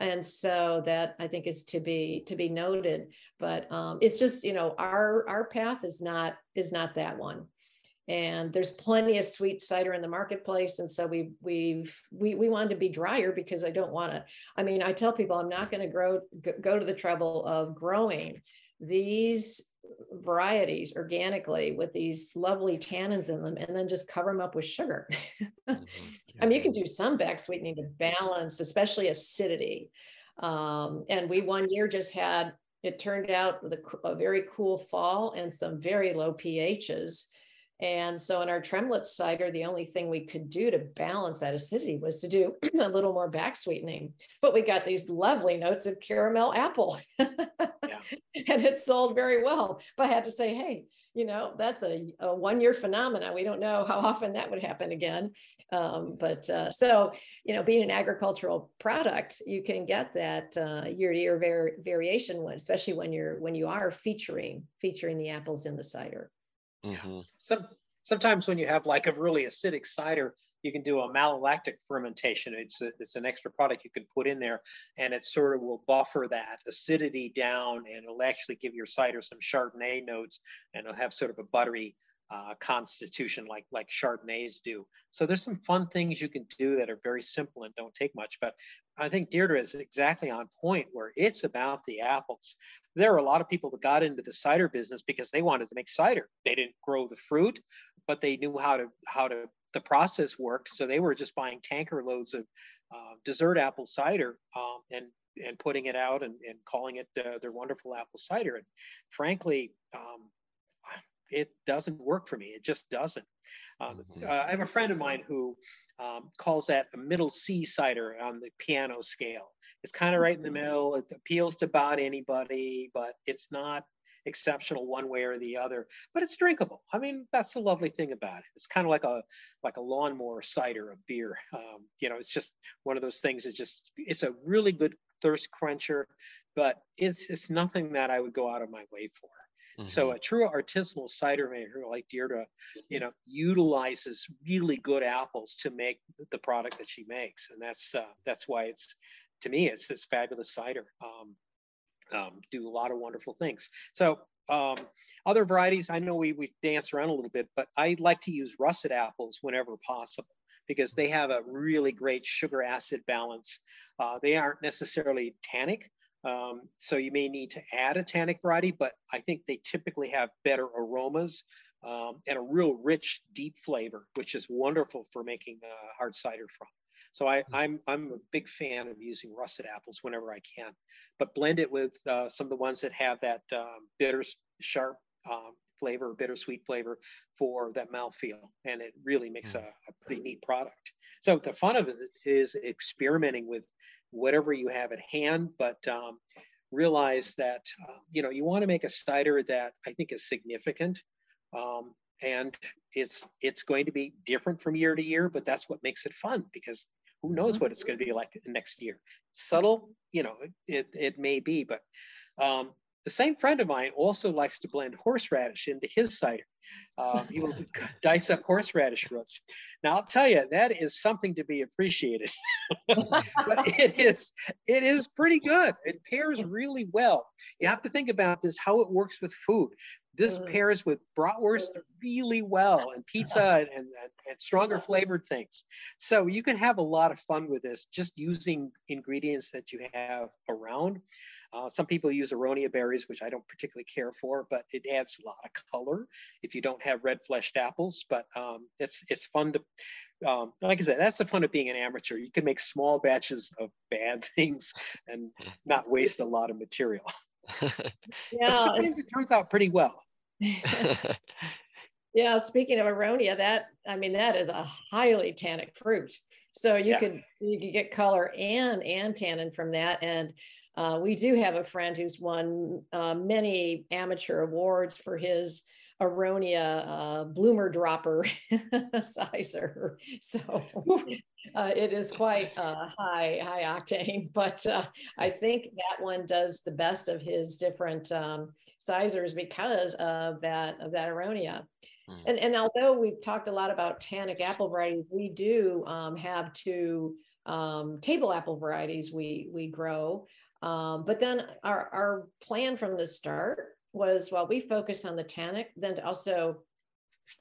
and so that i think is to be to be noted but um, it's just you know our our path is not is not that one and there's plenty of sweet cider in the marketplace and so we we've we, we wanted to be drier because i don't want to i mean i tell people i'm not going to grow go to the trouble of growing these varieties organically with these lovely tannins in them and then just cover them up with sugar. mm-hmm. I mean, you can do some back sweetening to balance, especially acidity. Um, and we one year just had, it turned out with a, a very cool fall and some very low pHs. And so in our Tremlett cider, the only thing we could do to balance that acidity was to do a little more back sweetening. But we got these lovely notes of caramel apple. yeah. And it sold very well. But I had to say, hey, you know, that's a, a one year phenomenon. We don't know how often that would happen again. Um, but uh, so, you know, being an agricultural product, you can get that year to year variation, especially when you're when you are featuring featuring the apples in the cider. Mm-hmm. Some sometimes when you have like a really acidic cider, you can do a malolactic fermentation. It's a, it's an extra product you can put in there, and it sort of will buffer that acidity down, and it'll actually give your cider some Chardonnay notes, and it'll have sort of a buttery uh, constitution like like Chardonnays do. So there's some fun things you can do that are very simple and don't take much. But I think Deirdre is exactly on point where it's about the apples. There are a lot of people that got into the cider business because they wanted to make cider. They didn't grow the fruit, but they knew how to how to the process worked. So they were just buying tanker loads of uh, dessert apple cider um, and and putting it out and, and calling it uh, their wonderful apple cider. And frankly, um, it doesn't work for me. It just doesn't. Um, mm-hmm. uh, I have a friend of mine who um, calls that a middle C cider on the piano scale. It's kind of right in the mm-hmm. middle. It appeals to about anybody, but it's not exceptional one way or the other. But it's drinkable. I mean, that's the lovely thing about it. It's kind of like a like a lawnmower cider a beer. Um, you know, it's just one of those things. It's just it's a really good thirst quencher, but it's it's nothing that I would go out of my way for. Mm-hmm. So a true artisanal cider maker like Deirdre, you mm-hmm. know, utilizes really good apples to make the product that she makes, and that's uh, that's why it's to me it's this fabulous cider. Um, um, do a lot of wonderful things. So um, other varieties, I know we we dance around a little bit, but I like to use russet apples whenever possible because they have a really great sugar acid balance. Uh, they aren't necessarily tannic, um, so you may need to add a tannic variety, but I think they typically have better aromas um, and a real rich, deep flavor, which is wonderful for making uh, hard cider from. So I, hmm. I'm, I'm a big fan of using russet apples whenever I can, but blend it with uh, some of the ones that have that um, bitter, sharp um, flavor, bittersweet flavor for that mouthfeel, and it really makes hmm. a, a pretty neat product. So the fun of it is experimenting with whatever you have at hand, but um, realize that uh, you know you want to make a cider that I think is significant, um, and it's it's going to be different from year to year, but that's what makes it fun because who knows mm-hmm. what it's going to be like next year. Subtle, you know, it it may be, but um, the same friend of mine also likes to blend horseradish into his cider. Uh, he will dice up horseradish roots. Now I'll tell you that is something to be appreciated, but it is it is pretty good. It pairs really well. You have to think about this how it works with food. This Mm. pairs with bratwurst really well and pizza and, and, and stronger flavored things. So you can have a lot of fun with this just using ingredients that you have around. Uh, some people use aronia berries, which I don't particularly care for, but it adds a lot of color if you don't have red fleshed apples. But um, it's it's fun to, um, like I said, that's the fun of being an amateur. You can make small batches of bad things and not waste a lot of material. Yeah. sometimes it turns out pretty well. Yeah, speaking of aronia, that I mean that is a highly tannic fruit. So you Yeah. could you could get color and and tannin from that. And uh, we do have a friend who's won uh, many amateur awards for his aronia uh, bloomer dropper cyser. So uh, it is quite uh, high high octane. But uh, I think that one does the best of his different um, cysers because of that of that aronia. Mm. And, and although we've talked a lot about tannic apple varieties, we do um, have two um, table apple varieties we we grow. Um, but then our, our plan from the start was while we focus on the tannic, then to also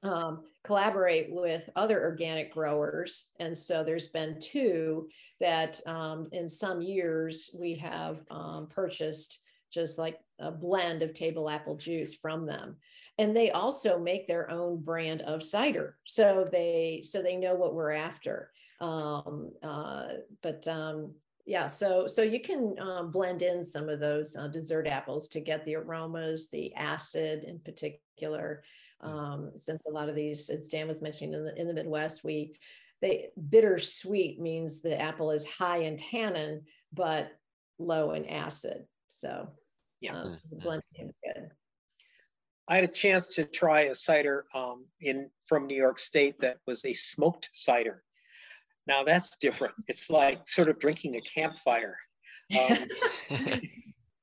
um, collaborate with other organic growers. And so there's been two that um, in some years we have um, purchased just like a blend of table apple juice from them. And they also make their own brand of cider. So they so they know what we're after. Um, uh, but um, yeah so so you can um, blend in some of those uh, dessert apples to get the aromas the acid in particular um, since a lot of these as dan was mentioning in the in the midwest we they bittersweet means the apple is high in tannin but low in acid so Yeah. um, so blending is good I had a chance to try a cider um, in from New York State that was a smoked cider. Now that's different. It's like sort of drinking a campfire. Um,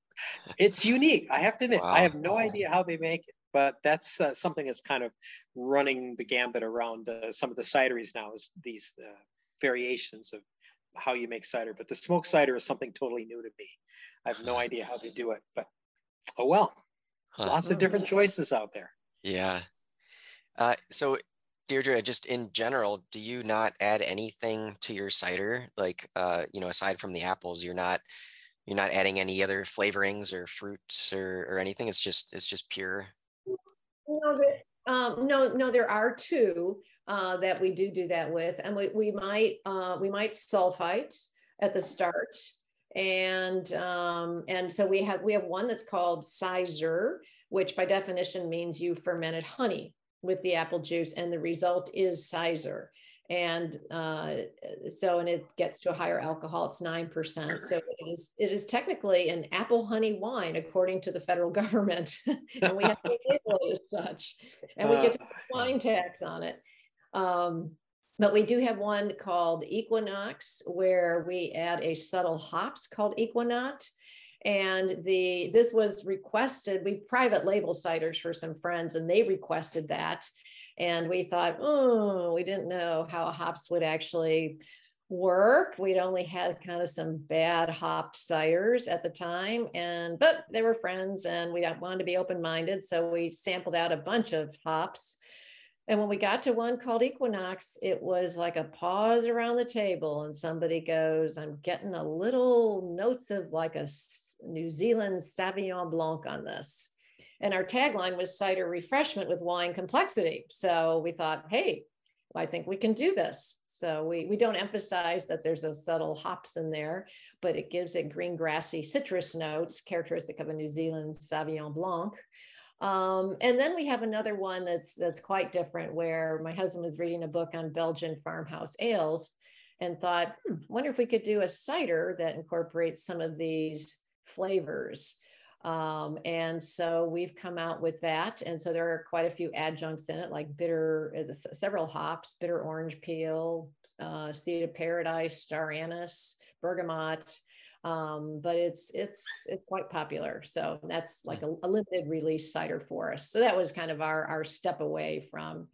it's unique. I have to admit, I have no idea how they make it, but that's uh, something that's kind of running the gambit around uh, some of the cideries now. Is these uh, variations of how you make cider? But the smoked cider is something totally new to me. I have no idea how they do it, but oh well. Huh. Lots of different choices out there. Yeah. Uh, so Deirdre, just in general, do you not add anything to your cider? Like, uh, you know, aside from the apples, you're not you're not adding any other flavorings or fruits or, or anything. It's just it's just pure. No, um, no, no, there are two uh, that we do do that with, and we, we might uh, we might sulfite at the start, and um, and so we have we have one that's called cyser, which by definition means you fermented honey with the apple juice, and the result is cyser. And uh, so, and it gets to a higher alcohol. It's nine percent. So it is. It is technically an apple honey wine, according to the federal government, and we have to label it as such, and we get to put wine tax on it. Um, but we do have one called Equinox, where we add a subtle hops called equinot And the this was requested. We private label ciders for some friends, and they requested that. And we thought, oh, we didn't know how hops would actually work. We'd only had kind of some bad hopped ciders at the time, and but they were friends, and we wanted to be open minded, so we sampled out a bunch of hops. And when we got to one called Equinox, it was like a pause around the table, and somebody goes, "I'm getting a little notes of like a New Zealand Sauvignon Blanc on this." And our tagline was cider refreshment with wine complexity. So we thought, hey, I think we can do this. So we, we don't emphasize that there's a subtle hops in there, but it gives it green grassy citrus notes characteristic of a New Zealand Sauvignon Blanc. Um, and then we have another one that's that's quite different where my husband was reading a book on Belgian farmhouse ales and thought, hmm, wonder if we could do a cider that incorporates some of these flavors. Um, and so we've come out with that. And so there are quite a few adjuncts in it, like bitter, uh, several hops, bitter orange peel, uh, seed of paradise, star anise, bergamot. Um, but it's it's it's quite popular. So that's like a, a limited release cider for us. So that was kind of our our step away from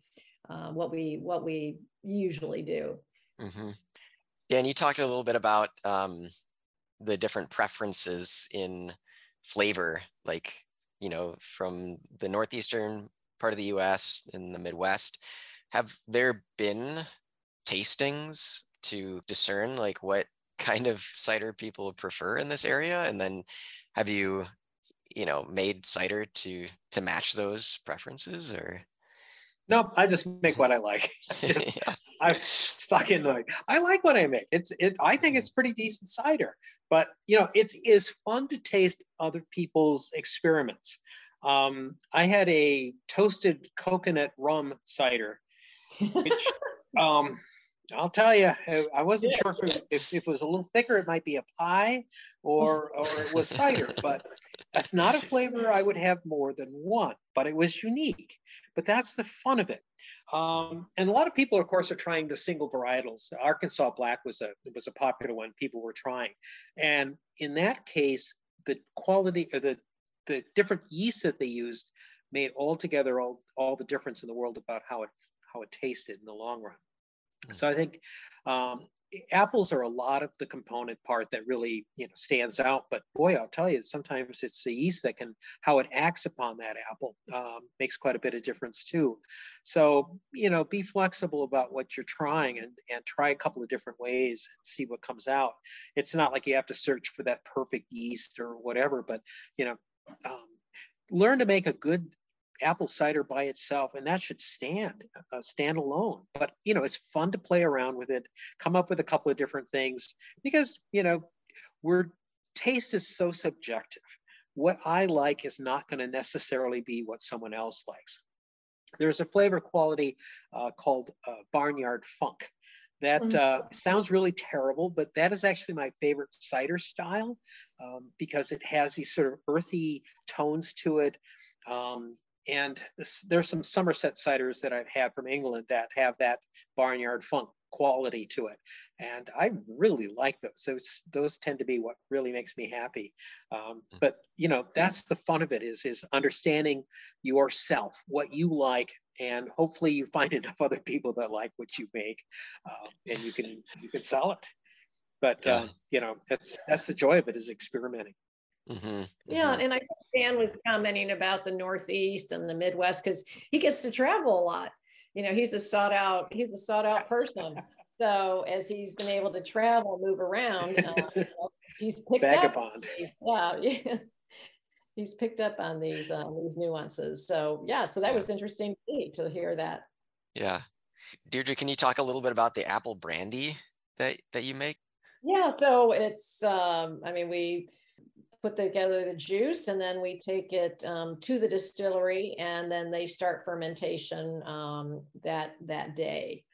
uh, what we what we usually do. hmm Yeah, and you talked a little bit about um, the different preferences in flavor. Like, you know, from the northeastern part of the U.S. in the Midwest. Have there been tastings to discern like what kind of cider people prefer in this area, and then have you, you know, made cider to to match those preferences, or? No, I just make what I like. just, yeah. I'm stuck in like I like what I make. It's it. I think it's pretty decent cider, but you know, it's is fun to taste other people's experiments. Um, I had a toasted coconut rum cider, which um, I'll tell you, I wasn't sure if, if, if, it was a little thicker, it might be a pie or, or it was cider, but that's not a flavor I would have more than one, but it was unique. But that's the fun of it. Um, and a lot of people, of course, are trying the single varietals. Arkansas Black was a was a popular one people were trying, and in that case, the quality or the the different yeasts that they used made altogether all, all the difference in the world about how it how it tasted in the long run. Mm-hmm. So I think um, apples are a lot of the component part that really you know stands out. But boy, I'll tell you, sometimes it's the yeast that can how it acts upon that apple um, makes quite a bit of difference too. So you know, be flexible about what you're trying and and try a couple of different ways and see what comes out. It's not like you have to search for that perfect yeast or whatever, but you know, um, learn to make a good apple cider by itself and that should stand uh, stand alone but you know it's fun to play around with it come up with a couple of different things because you know we're taste is so subjective what i like is not going to necessarily be what someone else likes there's a flavor quality uh, called uh, barnyard funk that mm-hmm. uh, sounds really terrible, but that is actually my favorite cider style um, because it has these sort of earthy tones to it. Um, and this, there's some Somerset ciders that I've had from England that have that barnyard funk quality to it. And I really like those. Those, those tend to be what really makes me happy. Um, mm. but you know, that's the fun of it is, is understanding yourself, what you like, and hopefully you find enough other people that like what you make uh, and you can, you can sell it. But yeah. uh, you know, that's, that's the joy of it is experimenting. Mm-hmm. Yeah, mm-hmm. and I think Dan was commenting about the Northeast and the Midwest because he gets to travel a lot. You know, he's a sought out, he's a sought out person. So as he's been able to travel, move around, uh, he's picked Vagabond. up. Yeah, yeah. He's picked up on these um, these nuances. So yeah, so that was interesting to hear that. Yeah, Deirdre, can you talk a little bit about the apple brandy that that you make? Yeah, so it's um, I mean we put together the juice and then we take it um, to the distillery and then they start fermentation um, that that day.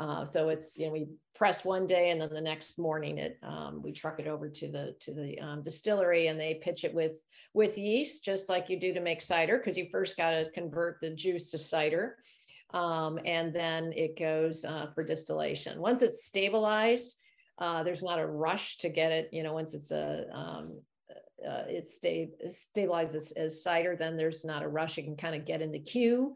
Uh, so it's you know we press one day and then the next morning it um, we truck it over to the to the um, distillery and they pitch it with with yeast just like you do to make cider because you first got to convert the juice to cider. Um, and then it goes uh, for distillation. Once it's stabilized uh, there's not a rush to get it you know once it's a um, uh, it stay, stabilizes as cider, then there's not a rush. You can kind of get in the queue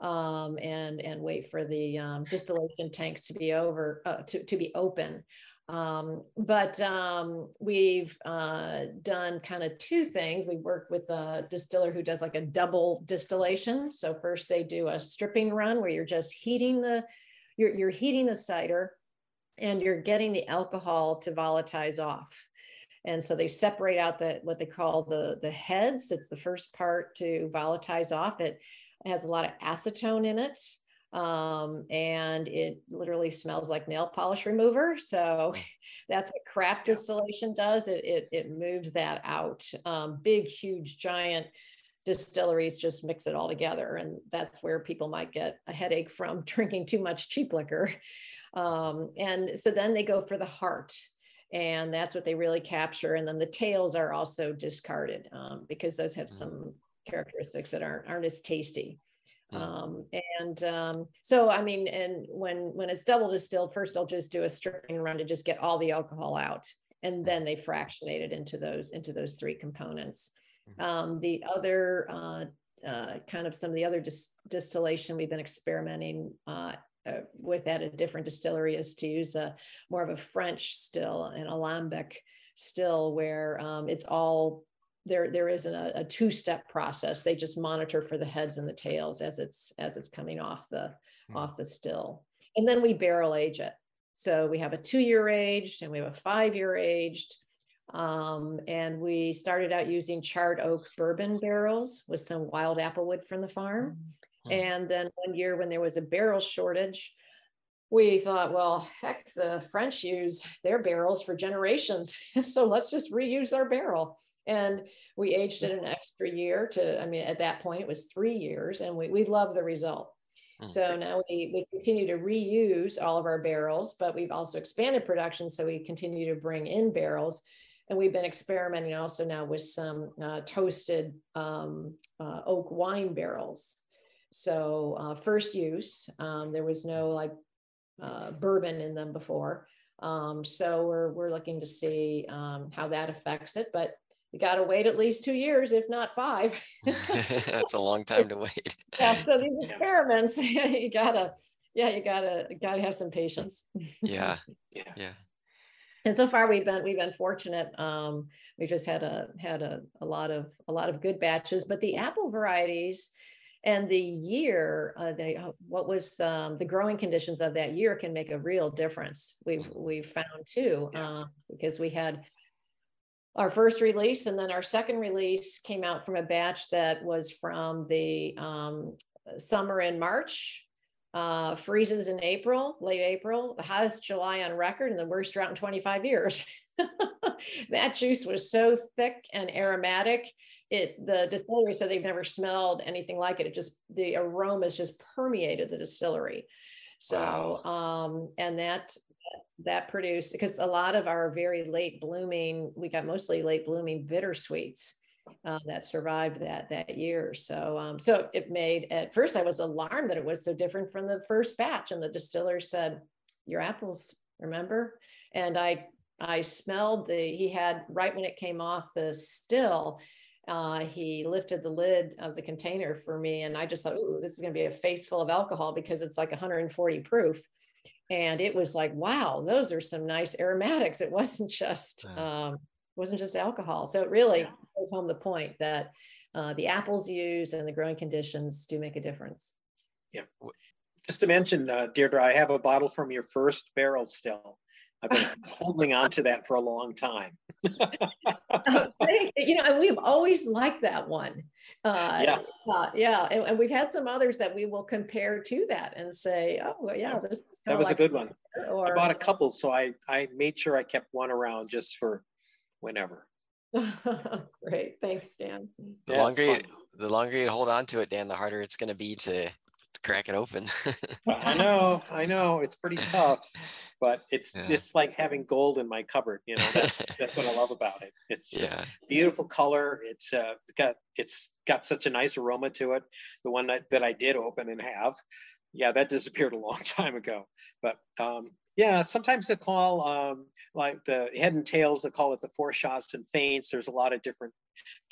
um, and and wait for the um, distillation tanks to be over uh, to to be open. Um, but um, we've uh, done kind of two things. We work with a distiller who does like a double distillation. So first they do a stripping run where you're just heating the you're you're heating the cider and you're getting the alcohol to volatilize off. And so they separate out the what they call the the heads. It's the first part to volatilize off. It has a lot of acetone in it. Um, and it literally smells like nail polish remover. So that's what craft distillation does. It, it, it moves that out. Um, big, huge, giant distilleries just mix it all together. And that's where people might get a headache from drinking too much cheap liquor. Um, and so then they go for the heart and that's what they really capture. And then the tails are also discarded um, because those have mm. some characteristics that aren't aren't as tasty. Mm. Um, and um, so, I mean, and when when it's double distilled, first they'll just do a stripping run to just get all the alcohol out, and mm. then they fractionate it into those into those three components. Um, the other uh, uh, kind of some of the other dis- distillation we've been experimenting uh, uh, with at a different distillery is to use a more of a French still, an alembic still, where um, it's all there there isn't a, a two-step process. They just monitor for the heads and the tails as it's as it's coming off the mm. off the still. And then we barrel age it. So we have a two-year aged and we have a five-year aged. Um, and we started out using charred oak bourbon barrels with some wild apple wood from the farm. Mm. And then one year when there was a barrel shortage, we thought, well, heck, the French use their barrels for generations. so let's just reuse our barrel. And we aged it an extra year to, I mean, at that point it was three years, and we, we love the result. Hmm. So now we, we continue to reuse all of our barrels, but we've also expanded production. So we continue to bring in barrels. And we've been experimenting also now with some uh, toasted um, uh, oak wine barrels. So, uh, first use, um, there was no like uh, bourbon in them before. Um, so we're, we're looking to see um, how that affects it, but you got to wait at least two years, if not five. That's a long time to wait. yeah. So these experiments, you gotta, yeah, you gotta, gotta have some patience. yeah. Yeah. Yeah. And so far we've been, we've been fortunate. Um, we just had a, had a, a lot of, a lot of good batches, but the apple varieties, and the year uh, the, uh, what was um, the growing conditions of that year can make a real difference. We've mm-hmm. we've found too uh, because we had our first release and then our second release came out from a batch that was from the um, summer in march uh, freezes in april late april the hottest july on record and the worst drought in 25 years. That juice was so thick and aromatic it the distillery said they've never smelled anything like it. It just the aromas just permeated the distillery. So wow. um, and that that produced because a lot of our very late blooming, we got mostly late blooming bittersweets um, that survived that that year. So um, so it made at first I was alarmed that it was so different from the first batch, and the distiller said, "Your apples, remember?" And I I smelled the he had right when it came off the still uh, he lifted the lid of the container for me, and I just thought, "Ooh, this is going to be a face full of alcohol because it's like 140 proof." And it was like, "Wow, those are some nice aromatics." It wasn't just um, wasn't just alcohol. So it really yeah. drove home the point that uh, the apples used and the growing conditions do make a difference. Yeah. Just to mention, uh, Deirdre, I have a bottle from your first barrel still. I've been holding on to that for a long time. uh, you know, and we've always liked that one. Uh, yeah, uh, yeah, and, and, we've had some others that we will compare to that and say, oh, well, yeah, this is that was like a good one. Or, I bought a couple, so I I made sure I kept one around just for whenever. Great, thanks, Dan. The yeah, longer you, the longer you hold on to it, Dan, the harder it's going to be to crack it open. I know, I know, it's pretty tough, but it's yeah. just like having gold in my cupboard. You know, that's that's what I love about it. It's just yeah. beautiful color. It's uh, got it's got such a nice aroma to it. The one that, that I did open and have, yeah, that disappeared a long time ago. But um, yeah, sometimes they call um, like the head and tails. They call it the foreshots and feints. There's a lot of different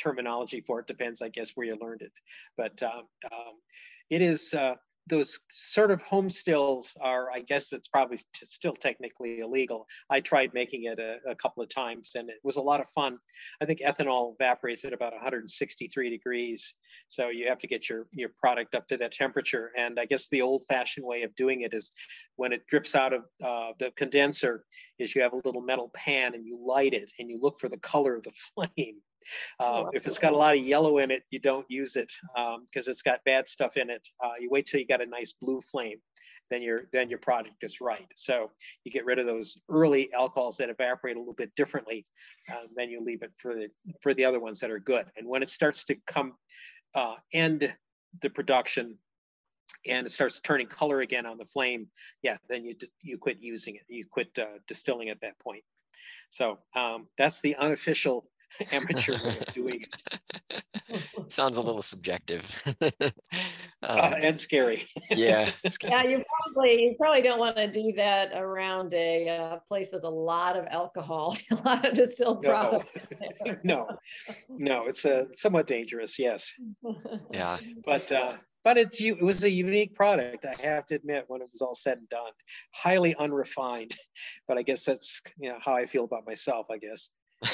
terminology for it. Depends, I guess, where you learned it. But um, um, it is uh, those sort of home stills are, I guess it's probably still technically illegal. I tried making it a, a, couple of times and it was a lot of fun. I think ethanol evaporates at about 163 degrees. So you have to get your, your product up to that temperature. And I guess the old fashioned way of doing it is when it drips out of uh, the condenser is you have a little metal pan and you light it and you look for the color of the flame. Uh, if it's got a lot of yellow in it, you don't use it because um, it's got bad stuff in it. Uh, you wait till you got a nice blue flame, then your then your product is right. So you get rid of those early alcohols that evaporate a little bit differently, um, then you leave it for the for the other ones that are good. And when it starts to come uh, end the production and it starts turning color again on the flame, yeah, then you you quit using it. You quit uh, distilling at that point. So um, that's the unofficial amateur way of doing it. Sounds a little subjective. um, uh, and scary. yeah. Yeah, you probably you probably don't want to do that around a uh, place with a lot of alcohol, a lot of distilled no. product. no, no, it's a uh, somewhat dangerous. Yes. Yeah. But uh, but it's it was a unique product i have to admit when it was all said and done highly unrefined but i guess that's you know how i feel about myself i guess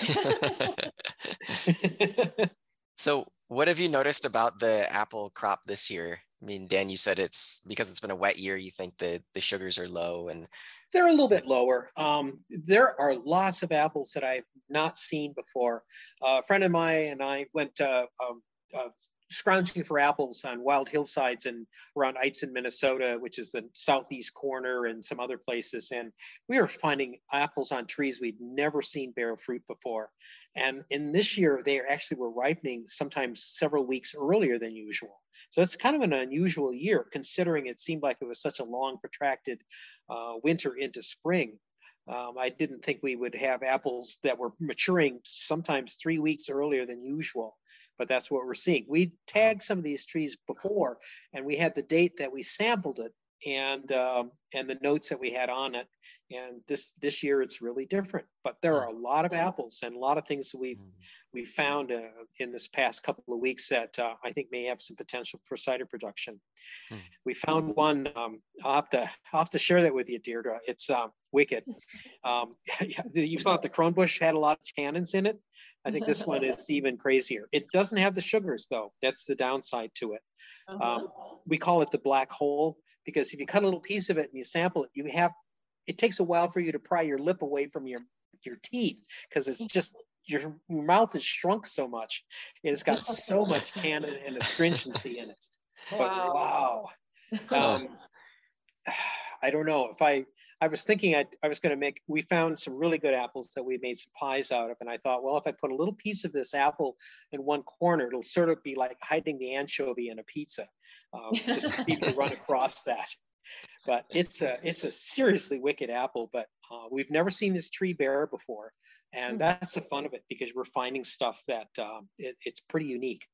so, what have you noticed about the apple crop this year? I mean, Dan, you said it's because it's been a wet year. You think that the sugars are low, and they're a little bit lower. Um, there are lots of apples that I've not seen before. Uh, a friend of mine and I went uh, um, uh, scrounging for apples on wild hillsides and around Eitzen, Minnesota, which is the southeast corner and some other places. And we were finding apples on trees we'd never seen bear fruit before. And in this year, they actually were ripening sometimes several weeks earlier than usual. So it's kind of an unusual year considering it seemed like it was such a long protracted uh, winter into spring. Um, I didn't think we would have apples that were maturing sometimes three weeks earlier than usual but that's what we're seeing. We tagged some of these trees before, and we had the date that we sampled it and um, and the notes that we had on it. And this this year it's really different. But there are a lot of apples and a lot of things we've mm-hmm. we found uh, in this past couple of weeks that uh, I think may have some potential for cider production. Hmm. We found one. Um, I'll have to I'll have to share that with you, Deirdre. It's uh, wicked. Um, you thought the Kronbusch had a lot of tannins in it. I think this one is even crazier. It doesn't have the sugars though. That's the downside to it. Uh-huh. Um, we call it the black hole because if you cut a little piece of it and you sample it, you have, it takes a while for you to pry your lip away from your, your teeth because it's just, your, your mouth is shrunk so much. It's got so much tannin and astringency in it. But wow. wow. Um, I don't know if I I was thinking I, I was going to make, we found some really good apples that we made some pies out of. And I thought, well, if I put a little piece of this apple in one corner, it'll sort of be like hiding the anchovy in a pizza. Um, just to see if you run across that. But it's a, it's a seriously wicked apple, but uh, we've never seen this tree bear before. And hmm. that's the fun of it because we're finding stuff that um, it, it's pretty unique.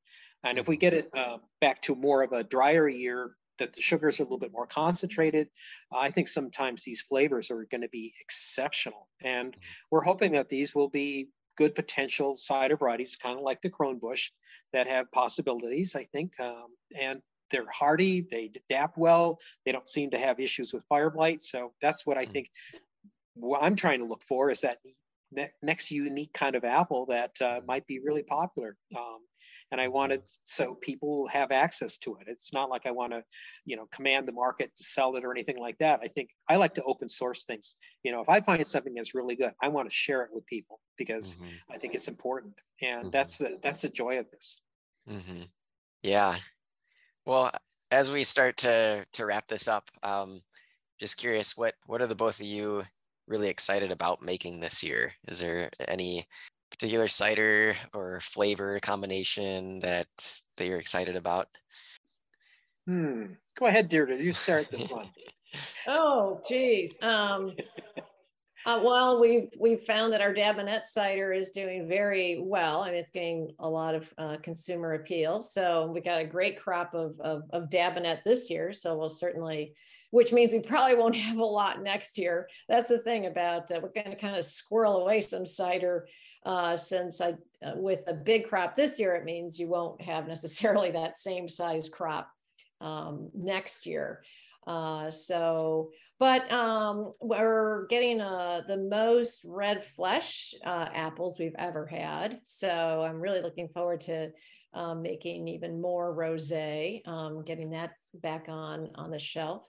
And if we get it uh, back to more of a drier year, that the sugars are a little bit more concentrated. I think sometimes these flavors are going to be exceptional. And mm-hmm. we're hoping that these will be good potential cider varieties, kind of like the Kronbusch, that have possibilities, I think. Um, and they're hardy, they adapt well, they don't seem to have issues with fire blight. So that's what I mm-hmm. think what I'm trying to look for is that next unique kind of apple that uh, mm-hmm. might be really popular. Um, and I wanted so people have access to it. It's not like I want to, you know, command the market to sell it or anything like that. I think I like to open source things. You know, if I find something that's really good, I want to share it with people because mm-hmm. I think it's important, and mm-hmm. that's the that's the joy of this. Mm-hmm. Yeah. Well, as we start to to wrap this up, um, just curious, what what are the both of you really excited about making this year? Is there any particular cider or flavor combination that that you're excited about? Hmm. Go ahead, Deirdre. You start this one. oh, geez. Um, uh, well, we've we've found that our Dabinett cider is doing very well. I mean, it's getting a lot of uh, consumer appeal. So we got a great crop of, of of Dabinett this year. So we'll certainly, which means we probably won't have a lot next year. That's the thing about uh, we're going to kind of squirrel away some cider uh, since I, uh, with a big crop this year, it means you won't have necessarily that same size crop um, next year. Uh, so, but um, we're getting uh, the most red flesh uh, apples we've ever had. So I'm really looking forward to um, making even more rosé, um, getting that back on on the shelf.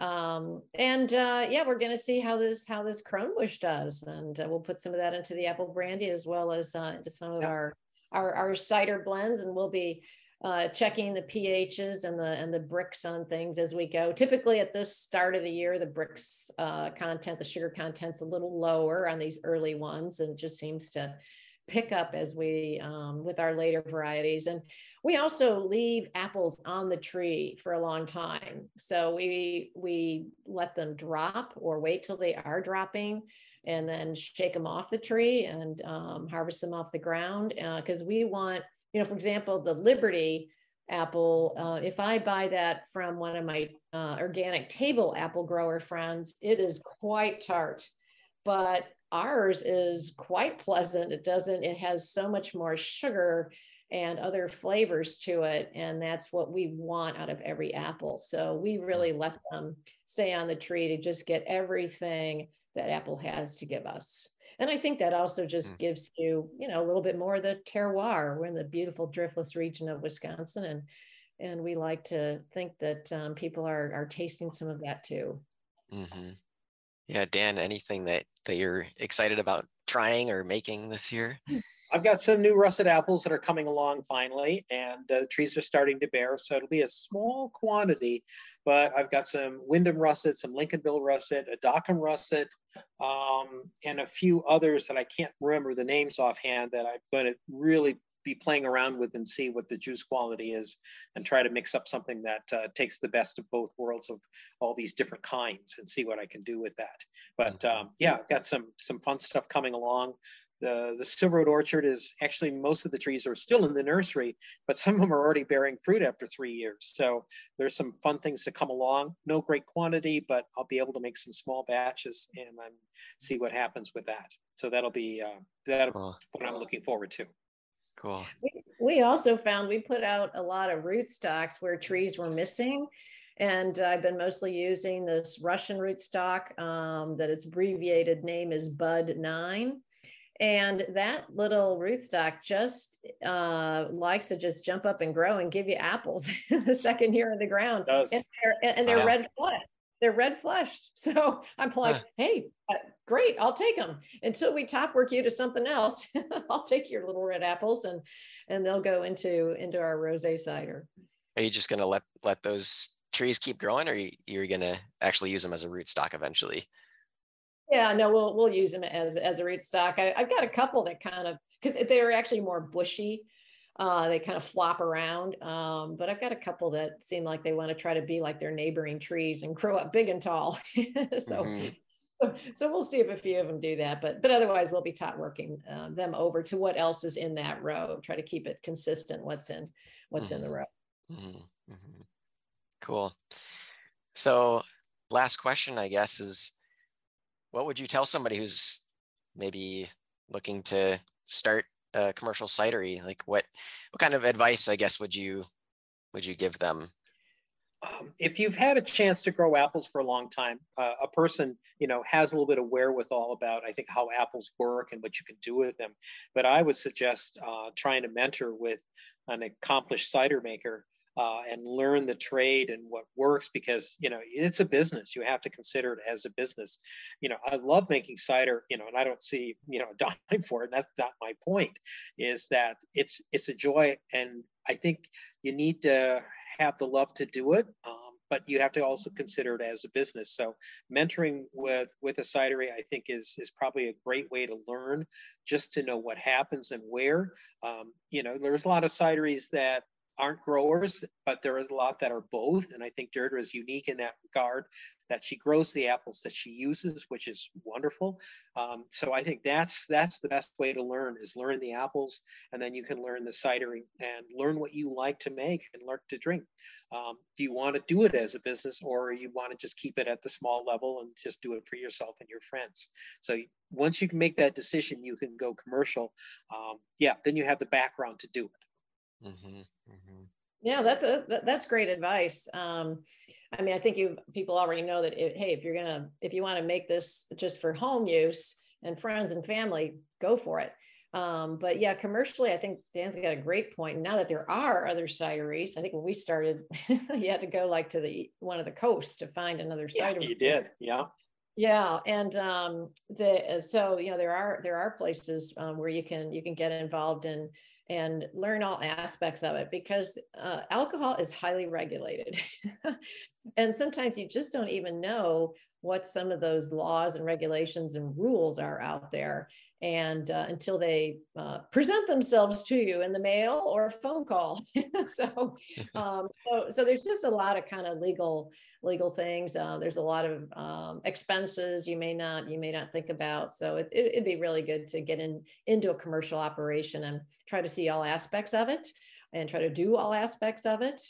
Um, and uh, yeah, we're going to see how this how this Kronbusch does, and uh, we'll put some of that into the apple brandy as well as uh, into some of our, our our cider blends, and we'll be uh, checking the pHs and the and the Brix on things as we go. Typically, at this start of the year, the Brix uh, content, the sugar content's a little lower on these early ones, and it just seems to pick up as we um, with our later varieties. And we also leave apples on the tree for a long time. So we we let them drop or wait till they are dropping and then shake them off the tree and um, harvest them off the ground because uh, we want, you know, for example, the Liberty apple, uh, if I buy that from one of my uh, organic table apple grower friends, it is quite tart. But ours is quite pleasant. It doesn't, it has so much more sugar and other flavors to it. And that's what we want out of every apple. So we really let them stay on the tree to just get everything that apple has to give us. and I think that also just Mm. gives you, you know, a little bit more of the terroir. We're in the beautiful driftless region of Wisconsin, and and we like to think that um, people are are tasting some of that too. hmm Yeah, Dan, anything that that you're excited about trying or making this year? I've got some new russet apples that are coming along finally, and uh, the trees are starting to bear. So it'll be a small quantity, but I've got some Wyndham russet, some Lincolnville russet, a Dockham russet, um, and a few others that I can't remember the names offhand that I'm going to really be playing around with and see what the juice quality is and try to mix up something that uh, takes the best of both worlds of all these different kinds and see what I can do with that. But um, yeah, I've got some some fun stuff coming along. The, the Silver Road Orchard is actually most of the trees are still in the nursery, but some of them are already bearing fruit after three years. So there's some fun things to come along. No great quantity, but I'll be able to make some small batches and um, see what happens with that. So that'll be uh, that'll what I'm looking forward to. Cool. We, we also found we put out a lot of rootstocks where trees were missing. And I've been mostly using this Russian rootstock um, that its abbreviated name is Bud 9. And that little rootstock just uh, likes to just jump up and grow and give you apples the second year in the ground. Does. And they're, and they're Wow. red flushed. They're red flushed. So I'm like, Huh. hey, uh, great, I'll take them. Until we top work you to something else, I'll take your little red apples and and they'll go into into our rosé cider. Are you just gonna let let those trees keep growing, or you, you're gonna actually use them as a rootstock eventually? Yeah, no, we'll we'll use them as as a rootstock. I, I've got a couple that kind of because they're actually more bushy. Uh, they kind of flop around, um, but I've got a couple that seem like they want to try to be like their neighboring trees and grow up big and tall. so, Mhm. so we'll see if a few of them do that. But but otherwise, we'll be top working uh, them over to what else is in that row. Try to keep it consistent. What's in what's in the Mhm. row. Mhm, mhm. Cool. So, last question, I guess, is what would you tell somebody who's maybe looking to start a commercial cidery? Like, what what kind of advice, I guess, would you would you give them? um, if you've had a chance to grow apples for a long time, uh, a person you know has a little bit of wherewithal about I think how apples work and what you can do with them. But I would suggest uh, trying to mentor with an accomplished cider maker uh, and learn the trade and what works because you know it's a business. You have to consider it as a business. You know, I love making cider. You know, and I don't see you know a dime for it. That's not my point. Is that it's it's a joy, and I think you need to have the love to do it, um, but you have to also consider it as a business. So mentoring with with a cidery, I think, is is probably a great way to learn, just to know what happens and where. Um, you know, there's a lot of cideries that aren't growers, but there is a lot that are both, and I think Deirdre is unique in that regard. That she grows the apples that she uses, which is wonderful. Um, so I think that's that's the best way to learn is learn the apples, and then you can learn the cidering and learn what you like to make and learn to drink. Um, do you want to do it as a business, or you want to just keep it at the small level and just do it for yourself and your friends? So once you can make that decision, you can go commercial. Um, yeah, then you have the background to do it. Mhm, mhm. Yeah, that's a that's great advice. Um, I mean, I think you people already know that. If, hey, if you're gonna if you want to make this just for home use and friends and family, go for it. Um, but yeah, commercially, I think Dan's got a great point. Now that there are other cideries, I think when we started, you had to go like to the one of the coasts to find another Yeah, cider. you did. Yeah. Yeah, and um, the uh, so you know there are there are places um, where you can you can get involved in and learn all aspects of it because uh, alcohol is highly regulated, and sometimes you just don't even know what some of those laws and regulations and rules are out there and uh, until they uh, present themselves to you in the mail or a phone call. So um, so so there's just a lot of kind of legal legal things. Uh, there's a lot of um, expenses you may not you may not think about. So it, it, would be really good to get in into a commercial operation and try to see all aspects of it and try to do all aspects of it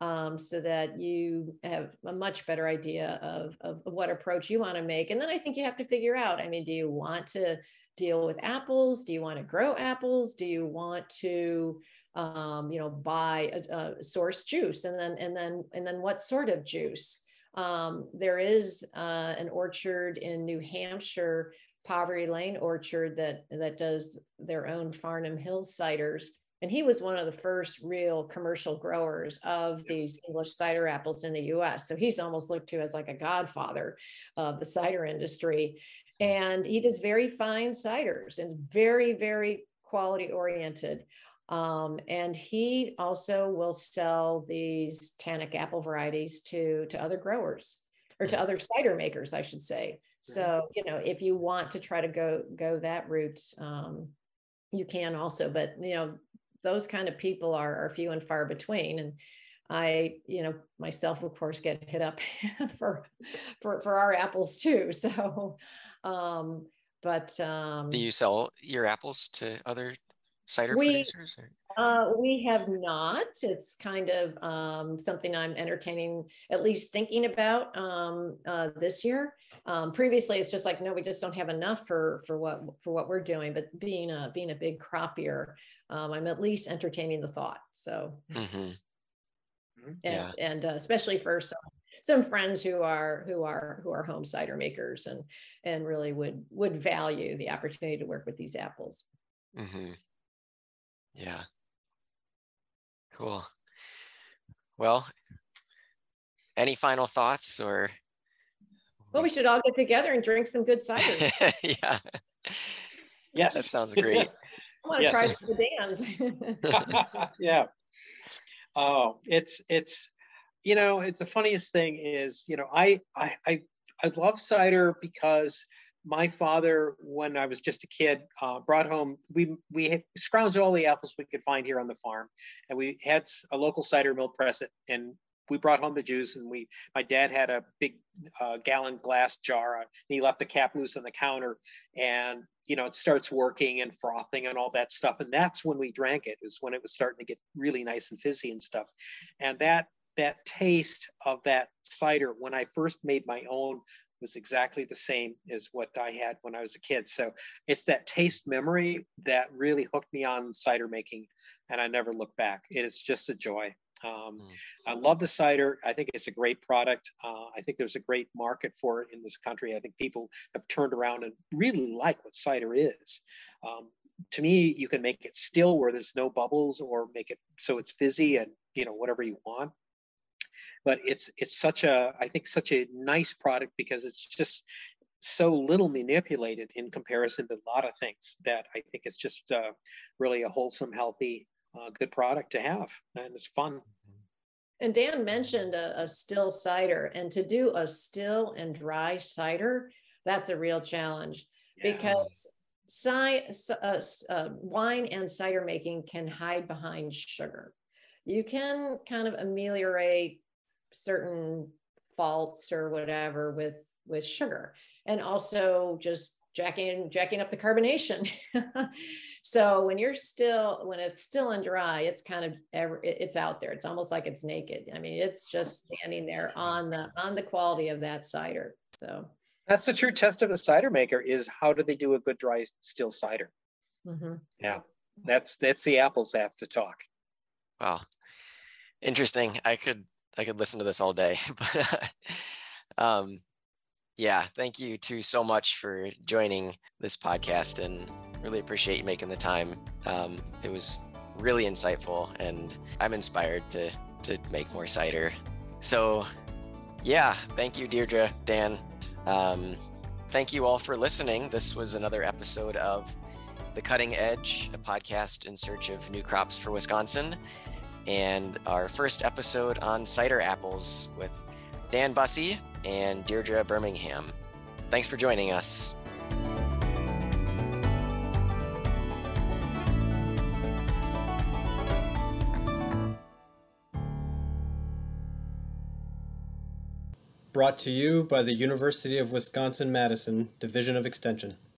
um, so that you have a much better idea of, of, of what approach you want to make. And then i think you have to figure out i mean do you want to deal with apples? Do you want to grow apples? Do you want to, um, you know, buy a, a, source juice? And then, and then, and then what sort of juice? Um, there is uh, an orchard in New Hampshire Poverty Lane Orchard that that does their own Farnum Hills ciders. And he was one of the first real commercial growers of these English cider apples in the US. So he's almost looked to as like a godfather of the cider industry. And he does very fine ciders and very, very quality oriented. Um, and he also will sell these tannic apple varieties to, to other growers or to other cider makers, I should say. So, you know, if you want to try to go go that route, um, you can also, but you know, those kind of people are, are few and far between. And I, you know, myself, of course, get hit up for for for our apples too. So um, but um, do you sell your apples to other cider we, producers? Uh, we have not. It's kind of um, something I'm entertaining, at least thinking about um, uh, this year. Um, previously, it's just like no, we just don't have enough for for what for what we're doing. But being a being a big crop year, um, I'm at least entertaining the thought. So, mm-hmm. and, yeah. and uh, especially for some some friends who are who are who are home cider makers and and really would would value the opportunity to work with these apples. Mm-hmm. Yeah. Cool. Well, any final thoughts or? Well, we should all get together and drink some good cider. yeah. Yes. That sounds great. I want to yes. try some Dans. yeah. Oh, it's it's you know it's the funniest thing is you know I I I, I love cider because my father, when I was just a kid, uh, brought home we we scrounged all the apples we could find here on the farm, and we had a local cider mill press it, and we brought home the juice. And we my dad had a big uh, gallon glass jar, and he left the cap loose on the counter, and you know it starts working and frothing and all that stuff, and that's when we drank it. Is when it was starting to get really nice and fizzy and stuff, and that that taste of that cider when I first made my own was exactly the same as what I had when I was a kid. So it's that taste memory that really hooked me on cider making, and I never look back. It is just a joy. Um, mm. I love the cider. I think it's a great product. Uh, I think there's a great market for it in this country. I think people have turned around and really like what cider is. Um, to me, you can make it still where there's no bubbles, or make it so it's fizzy and you know whatever you want but it's it's such a I think such a nice product because it's just so little manipulated in comparison to a lot of things that I think it's just uh, really a wholesome, healthy, uh, good product to have, and it's fun. And Dan mentioned a, a, still cider, and to do a still and dry cider, that's a real challenge yeah. because ci- uh, uh, wine and cider making can hide behind sugar. You can kind of ameliorate certain faults or whatever with with sugar. And also just jacking jacking up the carbonation. So when you're still when it's still and dry it's kind of it's out there. It's almost like it's naked. I mean it's just standing there on the on the quality of that cider. So. That's the true test of a cider maker is how do they do a good dry still cider? Mm-hmm. yeah. That's that's the apples have to talk. Wow. Interesting. I could I could listen to this all day. but um, yeah, thank you two so much for joining this podcast and really appreciate you making the time. Um, it was really insightful and I'm inspired to to make more cider. So yeah, thank you, Deirdre, Dan. Um, thank you all for listening. This was another episode of The Cutting Edge, a podcast in search of new crops for Wisconsin and our first episode on cider apples with Dan Bussey and Deirdre Birmingham. Thanks for joining us. Brought to you by the University of Wisconsin Madison Division of Extension.